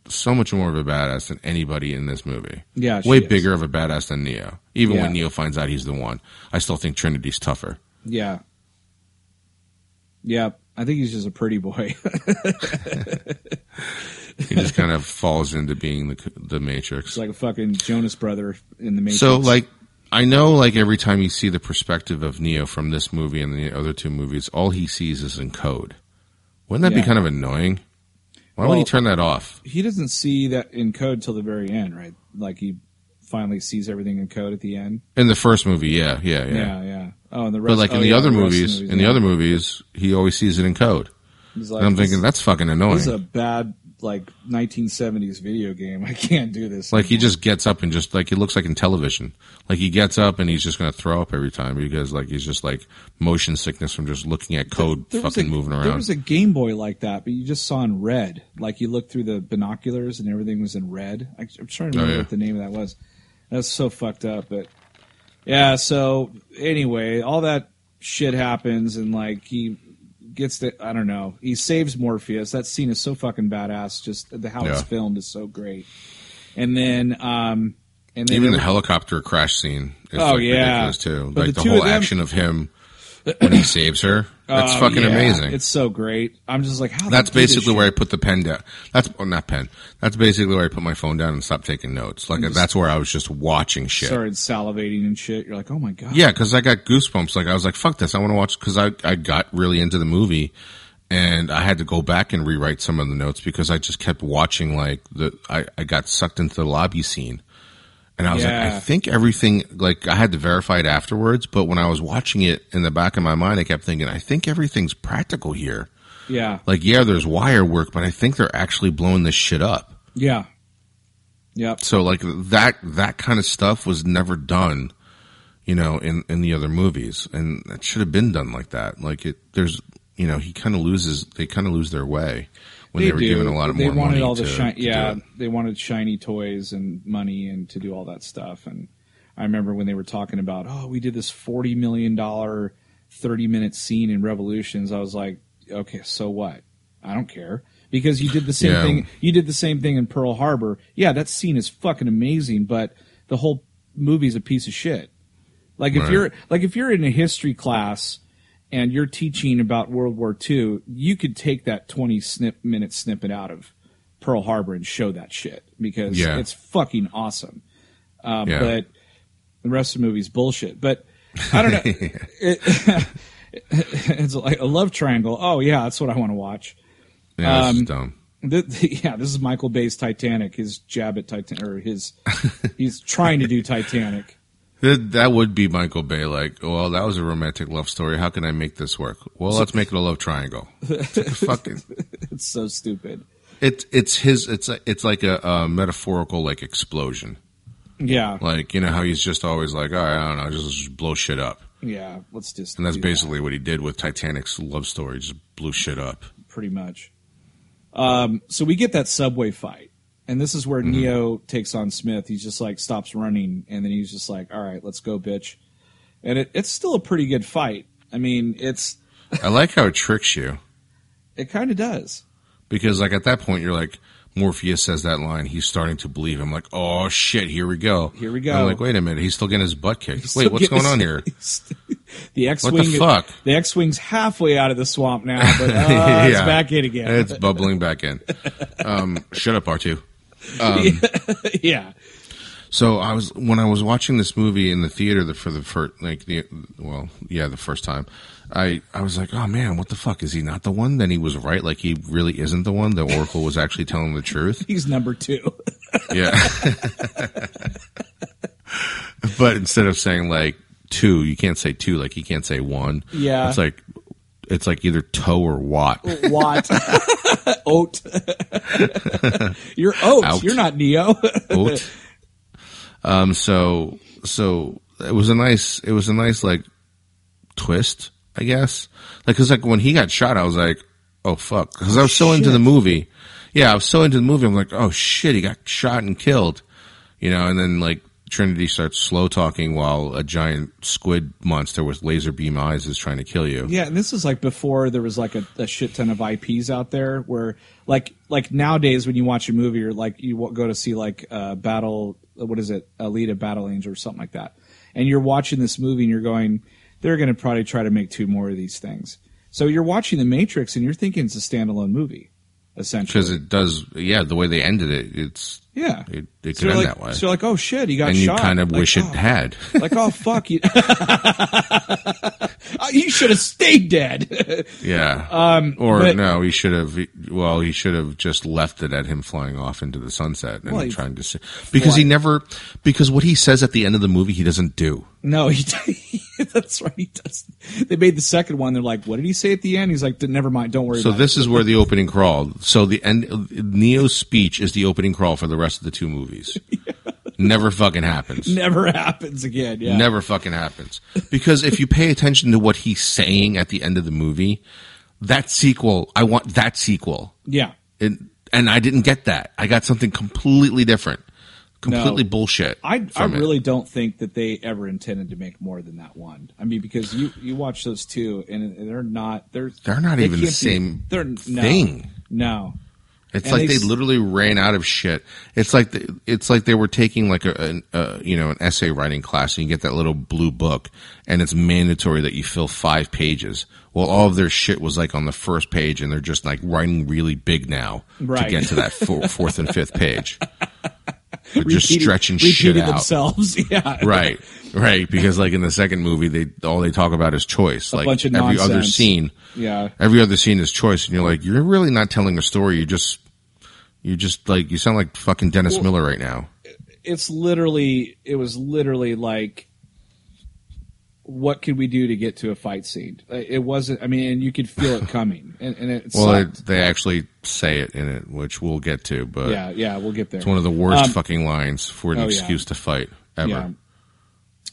B: so much more of a badass than anybody in this movie.
A: Yeah,
B: way
A: is.
B: bigger of a badass than Neo. Even
A: Yeah.
B: when Neo finds out he's the one, I still think Trinity's tougher.
A: yeah. Yeah. I think he's just a pretty boy. (laughs)
B: He just kind of (laughs) falls into being the the Matrix.
A: It's like a fucking Jonas brother in the Matrix.
B: So, like, I know, like, every time you see the perspective of Neo from this movie and the other two movies, all he sees is in code. Wouldn't that
A: Yeah.
B: be kind of annoying? Why would he turn that off?
A: he doesn't see that in code till the very end, right? Like he finally sees everything in code at the end.
B: In the first movie, yeah, yeah, yeah.
A: Yeah, yeah. Oh, and the
B: But
A: rest.
B: like in
A: oh,
B: the
A: yeah,
B: other
A: rest of
B: movies, in the other movies, he always sees it in code.
A: Like,
B: And I'm thinking that's fucking annoying.
A: This is a bad like 1970s video game. I can't do this.
B: Like he just gets up and just like it looks like in television. Like he gets up and he's just going to throw up every time because like he's just like motion sickness from just looking at code
A: There was
B: fucking
A: a-
B: moving around.
A: There was a Game Boy like that, but you just saw in red. Like you looked through the binoculars and everything was in red. I, I'm trying to oh, remember
B: Oh, yeah.
A: what the name of that was. That's so fucked up. But yeah. So anyway, all that shit happens, and like he gets the I don't know. He saves Morpheus. That scene is so fucking badass. Just the how it's filmed is so great. And then, um, and then
B: Even the helicopter crash scene is
A: Oh,
B: like
A: yeah.
B: ridiculous too.
A: But
B: like
A: the
B: the, whole
A: of them-
B: action of him when he saves her. That's
A: Oh, um,
B: fucking
A: yeah,
B: amazing.
A: It's so great. I'm just like, how?
B: That's
A: they do this
B: basically where I put the pen down. That's oh, not pen. That's basically where I put my phone down and stopped taking notes. Like that's where I was just watching shit.
A: started salivating and shit. You're like, oh my god.
B: Yeah, because I got goosebumps. Like I was like, "Fuck this! I want to watch." Because I I got really into the movie, and I had to go back and rewrite some of the notes because I just kept watching. Like the I I got sucked into the lobby scene, and I was like, I think everything. Like I had to verify it afterwards, but when I was watching it in the back of my mind, I kept thinking, I think everything's practical here.
A: yeah,
B: Like yeah, there's wire work, but I think they're actually blowing this shit up.
A: yeah, yep.
B: So like that that kind of stuff was never done, you know, in in the other movies, and it should have been done like that. Like it, there's, you know, he kind of loses. They kind of lose their way when they, were
A: do.
B: given a lot of
A: they
B: more
A: wanted
B: money.
A: all the
B: to,
A: shi-
B: to
A: yeah, they wanted shiny toys and money and to do all that stuff. And I remember when they were talking about, oh, we did this forty million dollar, thirty minute scene in Revolutions. I was like, okay, so what? I don't care because you did the same
B: Yeah.
A: thing. You did the same thing in Pearl Harbor. Yeah, that scene is fucking amazing, but the whole movie's a piece of shit. Like if
B: Right.
A: you're like if you're in a history class and you're teaching about World War II, you could take that 20 snip minute snippet out of Pearl Harbor and show that shit because
B: Yeah.
A: it's fucking awesome. Uh,
B: Yeah.
A: But the rest of the movie's bullshit. But I don't know. (laughs) it, (laughs) it's like a love triangle. Oh yeah, that's what I want to watch.
B: Yeah, this is
A: um,
B: dumb.
A: Th- (laughs) yeah, this is Michael Bay's Titanic. His jab at Titanic, or his he's trying to do Titanic.
B: That, that would be Michael Bay. Like, well, that was a romantic love story. How can I make this work? Well, let's make it a love triangle. It's (laughs) fucking.
A: It's so stupid.
B: It's it's his. It's a, it's like a, a metaphorical like explosion.
A: Yeah,
B: Like you know how he's just always like, all right, I don't know, just, just blow shit up.
A: yeah. Let's just
B: And that's
A: do that.
B: basically what he did with Titanic's love story. Just blew shit up.
A: pretty much. Um, so we get that subway fight, and this is where
B: Mm-hmm.
A: Neo takes on Smith. He just like stops running, and then he's just like, "All right, let's go, bitch." And it, it's still a pretty good fight. I mean, it's
B: I like how it tricks you
A: it kind of does.
B: because, like, at that point, you're like, Morpheus says that line. He's starting to believe. I'm like, oh shit, here we go.
A: Here we go.
B: I'm like, wait a minute, he's still getting his butt kicked. Wait, what's going on here? (laughs)
A: the X
B: What
A: wing.
B: the fuck?
A: The X wing's halfway out of the swamp now, (laughs) but uh, it's back in again.
B: It's (laughs) bubbling back in. Um, shut up, R2.
A: Um, (laughs) yeah,
B: So I was when I was watching this movie in the theater the, for the first like the well yeah the first time I I was like oh man what the fuck is he not the one then he was right like he really isn't the one the Oracle was actually telling the truth (laughs)
A: he's number two.
B: yeah (laughs) but instead of saying like two you can't say two like you can't say one
A: Yeah.
B: it's like it's like either toe or watt
A: What? (laughs) Oat. (laughs) You're oat.
B: Out.
A: You're not Neo. (laughs)
B: oat. Um. So so it was a nice. It was a nice like twist, I guess. Like, cause like when he got shot, I was like, oh fuck, because I was so into the movie. Yeah, I was so into the movie. I'm like, oh shit, he got shot and killed. You know, and then like Trinity starts slow talking while a giant squid monster with laser beam eyes is trying to kill you.
A: Yeah, and this is like before there was like a, a shit ton of IPs out there. Where like like nowadays when you watch a movie or like you go to see like uh, Battle, what is it, Alita Battle Angel or something like that, and you're watching this movie and you're going, they're going to probably try to make two more of these things. So you're watching The Matrix and you're thinking it's a standalone movie, essentially.
B: Because it does, yeah. The way they ended it, it's Yeah, it, it
A: so
B: could end
A: like,
B: that way.
A: So you're like, oh shit, he got
B: and
A: shot.
B: And you kind of
A: Like,
B: wish it
A: oh,
B: had. (laughs)
A: Like, oh fuck you. (laughs) you should have stayed dead. (laughs)
B: Yeah.
A: Um,
B: or
A: but-
B: no, he should have. Well, he should have just left it at him flying off into the sunset and
A: Well,
B: trying to see because he never because what he says at the end of the movie he doesn't do.
A: no, he. that's right. He does. They made the second one. They're like, what did he say at the end? He's like, never mind. Don't worry.
B: So this
A: it.
B: is where the opening crawl. So the end Neo's speech is the opening crawl for the rest of the two movies. Never fucking happens.
A: never happens again. Yeah.
B: Never fucking happens. Because if you pay attention to what he's saying at the end of the movie, that sequel, I want that sequel.
A: Yeah.
B: And, and I didn't get that. I got something completely different. Completely
A: No.
B: bullshit.
A: I I
B: from it.
A: really don't think that they ever intended to make more than that one. I mean, because you you watch those two, and they're not they're
B: They're not
A: they
B: even the
A: can't be-
B: same
A: they're no,
B: thing.
A: No,
B: It's
A: And
B: like
A: they
B: literally ran out of shit. It's like the, it's like they were taking like a, an uh, you know an essay writing class, and you get that little blue book, and it's mandatory that you fill five pages. Well, all of their shit was like on the first page, and they're just like writing really big now
A: Right.
B: to get to that four, (laughs) fourth and fifth page. They're just stretching shit out.
A: themselves. (laughs) Yeah,
B: Right, right. Because like in the second movie, they all they talk about is choice. like
A: bunch of
B: every other scene,
A: Yeah,
B: every other scene is choice, and you're like, you're really not telling a story. You're just, you just like you sound like fucking Dennis Miller right now.
A: it's literally it was literally like what could we do to get to a fight scene it wasn't i mean and you could feel it (laughs) coming and, and it
B: Well, it, they actually say it in it, which we'll get to, but
A: yeah yeah we'll get there
B: it's one of the worst
A: Um,
B: fucking lines for an
A: oh, yeah.
B: excuse to fight ever.
A: Yeah.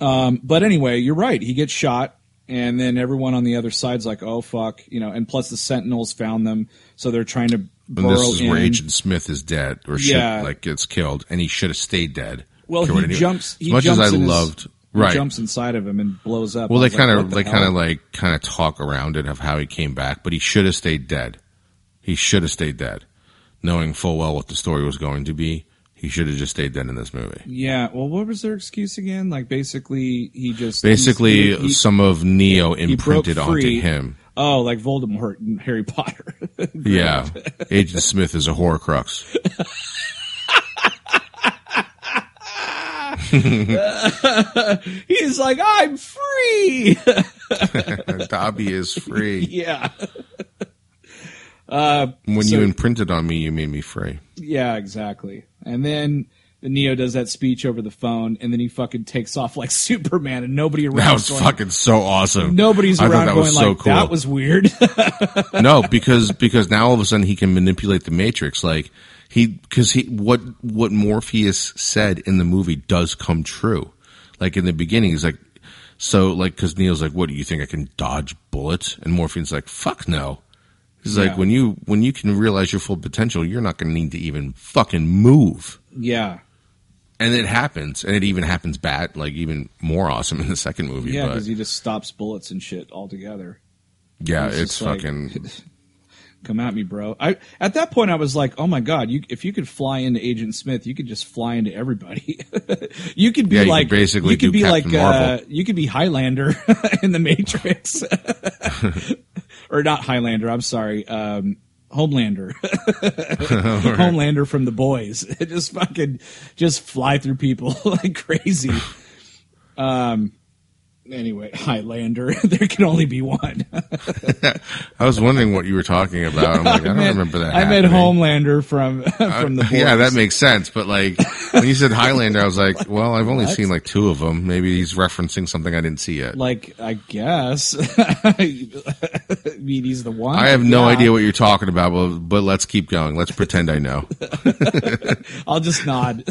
A: Um, but anyway, you're right. He gets shot, and then everyone on the other side's like, "Oh fuck," you know. And plus, the Sentinels found them, so they're trying to
B: And this is
A: in.
B: where Agent Smith is dead, or shit,
A: Yeah.
B: like gets killed, and he should have stayed dead.
A: well, he jumps. He
B: as much
A: jumps
B: as I
A: his-
B: loved,
A: he
B: right?
A: jumps inside of him and blows up.
B: Well, they kind of
A: the
B: they kind of like kind of talk around it of how he came back, but he should have stayed dead. He should have stayed dead, knowing full well what the story was going to be. He should have just stayed dead in this movie.
A: Yeah. Well, what was their excuse again? Like basically, he just
B: Basically,
A: he- he-
B: some of Neo
A: broke
B: imprinted onto him.
A: oh, like Voldemort and Harry Potter. (laughs)
B: Yeah, Agent Smith is a Horcrux. (laughs) (laughs)
A: He's like, I'm free.
B: Dobby is free.
A: yeah.
B: When uh,
A: So-
B: you imprinted on me, you made me free.
A: Yeah, exactly. And then the Neo does that speech over the phone, and then he fucking takes off like (laughs) Superman, and nobody around.
B: That was
A: going,
B: fucking so awesome.
A: Nobody's
B: I thought
A: around
B: that
A: going
B: was so
A: like
B: cool.
A: that was weird. (laughs)
B: no, because because now all of a sudden he can manipulate the Matrix. Like he because he what what Morpheus said in the movie does come true. Like in the beginning, he's like, so like because Neo's like, what do you think I can dodge bullets? And Morpheus like, fuck no. He's
A: Yeah.
B: like, when you when you can realize your full potential, you're not going to need to even fucking move.
A: yeah,
B: And it happens, and it even happens bad, like even more awesome in the second movie.
A: yeah, because he just stops bullets and shit altogether.
B: yeah,
A: It's
B: it's
A: just like-
B: fucking. (laughs)
A: Come at me, bro. I at that point I was like, oh my god, you if you could fly into Agent Smith, you could just fly into everybody. (laughs) you could be
B: Yeah, you could
A: like
B: basically
A: you could be
B: Captain
A: like uh, you could be Highlander (laughs) in the Matrix, or not Highlander. I'm sorry, um, Homelander, (laughs) Homelander from the Boys. (laughs) just fucking just fly through people (laughs) like crazy. Um. Anyway, Highlander. (laughs) there can only be one. (laughs)
B: I was wondering what you were talking about. I'm like, I don't (laughs)
A: meant-
B: remember that.
A: I meant. Homelander from from the Boys.
B: Yeah, that makes sense. But like when you said Highlander, I was like, well, I've only seen like two of them. Maybe he's referencing something I didn't see yet.
A: like I guess. I mean, he's the one.
B: I have no
A: Yeah.
B: idea what you're talking about, but, but let's keep going. Let's pretend I know.
A: I'll just nod.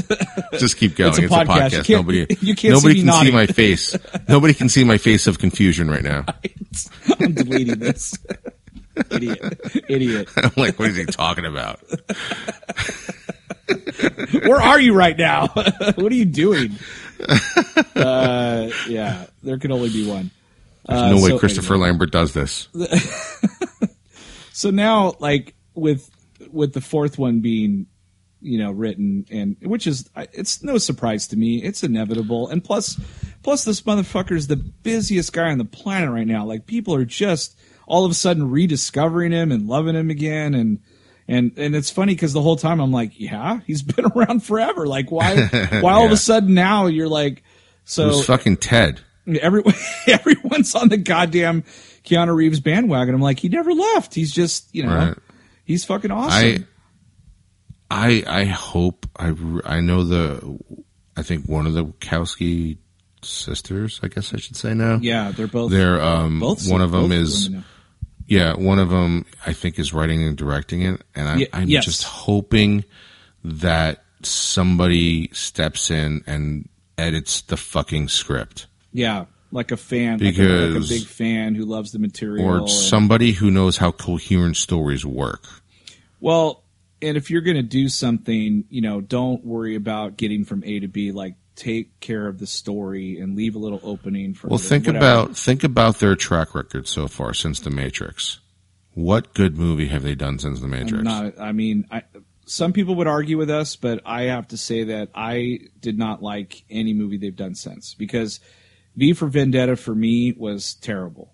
B: Just keep going.
A: It's
B: It's
A: a
B: a
A: podcast.
B: podcast.
A: You
B: nobody
A: you can't
B: nobody
A: see
B: can see my face. Nobody can see my face of confusion right now. (laughs)
A: I'm deleting this. Idiot. Idiot. (laughs)
B: I'm like, what is he talking about? (laughs)
A: Where are you right now? what are you doing? Uh, yeah, there can only be one.
B: There's
A: Uh,
B: no way
A: so
B: Christopher Lambert does this.
A: So now, like with with the fourth one being, you know, written and which is it's no surprise to me. It's inevitable, and plus, plus this motherfucker is the busiest guy on the planet right now. Like people are just all of a sudden rediscovering him and loving him again, and And and it's funny because the whole time I'm like, yeah, he's (laughs) been around forever. Like why (laughs) why all of a sudden now you're like so
B: fucking Ted.
A: everyone (laughs) everyone's on the goddamn Keanu Reeves bandwagon. I'm like, he never left. He's just you know
B: Right.
A: he's fucking awesome.
B: I I I hope I I know the I think one of the Kowski sisters. I guess I should say now.
A: yeah, they're both
B: They're um
A: both
B: one of them
A: both
B: is yeah one of them I think is writing and directing it, and I'm
A: Ye-
B: I'm
A: yes.
B: just hoping that somebody steps in and edits the fucking script.
A: yeah, like a fan, like a, like a big fan who loves the material.
B: or
A: and-
B: somebody who knows how coherent stories work.
A: Well, and if you're going to do something, you know, don't worry about getting from A to B. Like, take care of the story and leave a little opening for.
B: Well,
A: the-
B: think
A: whatever.
B: about think about their track record so far since The Matrix. What good movie have they done since The Matrix?
A: Not. I mean, I, some people would argue with us, but I have to say that I did not like any movie they've done since because V for Vendetta for me was terrible.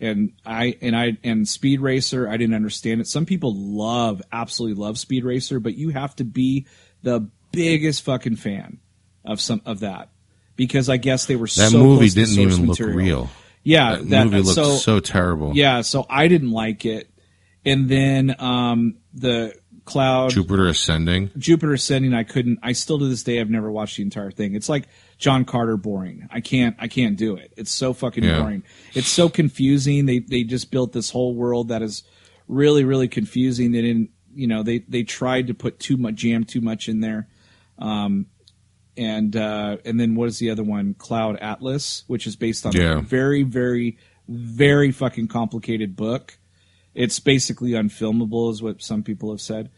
A: And I and I and Speed Racer, I didn't understand it. Some people love, absolutely love Speed Racer, but you have to be the biggest fucking fan of some of that because I guess they were
B: that
A: so
B: movie didn't even
A: material.
B: look real.
A: Yeah,
B: That, movie looked
A: so,
B: so, terrible.
A: yeah, so I didn't like it. And then um, the Cloud
B: Jupiter Ascending.
A: Jupiter Ascending, I couldn't. I still to this day, I've never watched the entire thing. It's like John Carter boring. I can't. I can't do it. It's so fucking
B: Yeah.
A: boring. It's so confusing. They they just built this whole world that is really really confusing. They didn't. You know, they they tried to put too much jam too much in there. Um, and uh, and then what is the other one? Cloud Atlas, which is based on
B: Yeah.
A: a very very very fucking complicated book. It's basically unfilmable, is what some people have said.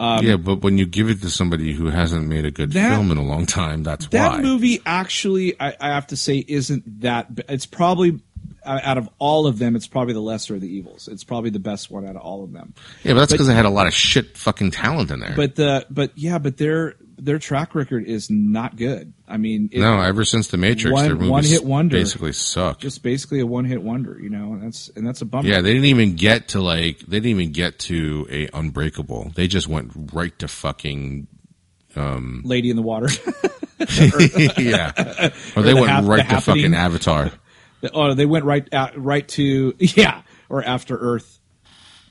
B: yeah, but when you give it to somebody who hasn't made a good
A: Um, That-
B: film in a long time, that's why.
A: That
B: why.
A: movie actually, I, I have to say, isn't that. It's probably out of all of them, it's probably the lesser of the evils. It's probably the best one out of all of them.
B: yeah, but that's because they had a lot of shit fucking talent in there.
A: But the but yeah, but their their track record is not good. I mean, it,
B: no, ever since The Matrix,
A: One-
B: their movies
A: one-hit wonder.
B: basically suck.
A: just basically a one hit wonder. You know, and that's and that's a bummer.
B: Yeah, they didn't even get to like they didn't even get to a Unbreakable. They just went right to fucking um,
A: Lady in the Water. (laughs)
B: yeah, (laughs) or they
A: the
B: went
A: hap-
B: right
A: the
B: to fucking. Avatar.
A: oh, they went right out, right to (laughs) yeah, or After Earth.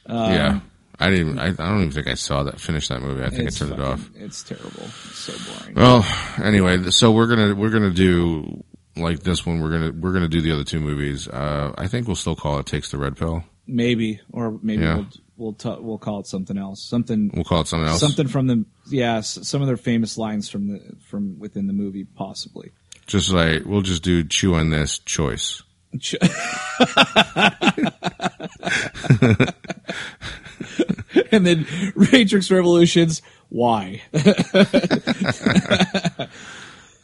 B: yeah, um, I didn't. I, I don't even think I saw that. Finished that movie. I think
A: It's
B: I turned it off.
A: It's terrible. It's so boring.
B: Well, anyway, so we're gonna we're gonna do like this one. We're gonna we're gonna do the other two movies. Uh, I think we'll still call it "Takes the Red Pill."
A: Maybe, or maybe
B: Yeah.
A: we'll we'll ta- we'll call it something else. Something
B: We'll call it something else.
A: something from the yeah, some of their famous lines from the from within the movie, possibly.
B: Just like we'll just do chew on this choice.
A: Ch- (laughs) and then Matrix Revolutions. Why?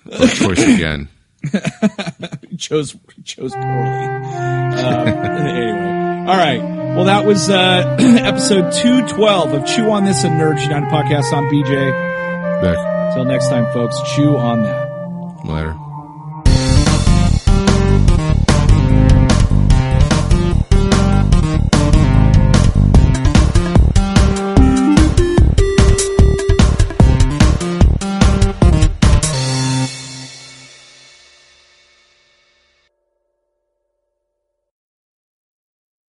B: Choice again. (laughs)
A: chose chose poorly. Um, (laughs) anyway, all right. Well, that was uh, (clears throat) episode two twelve of Chew on This and Nerds United podcast. I'm BJ.
B: Back
A: Till next time, folks. Chew on that.
B: later.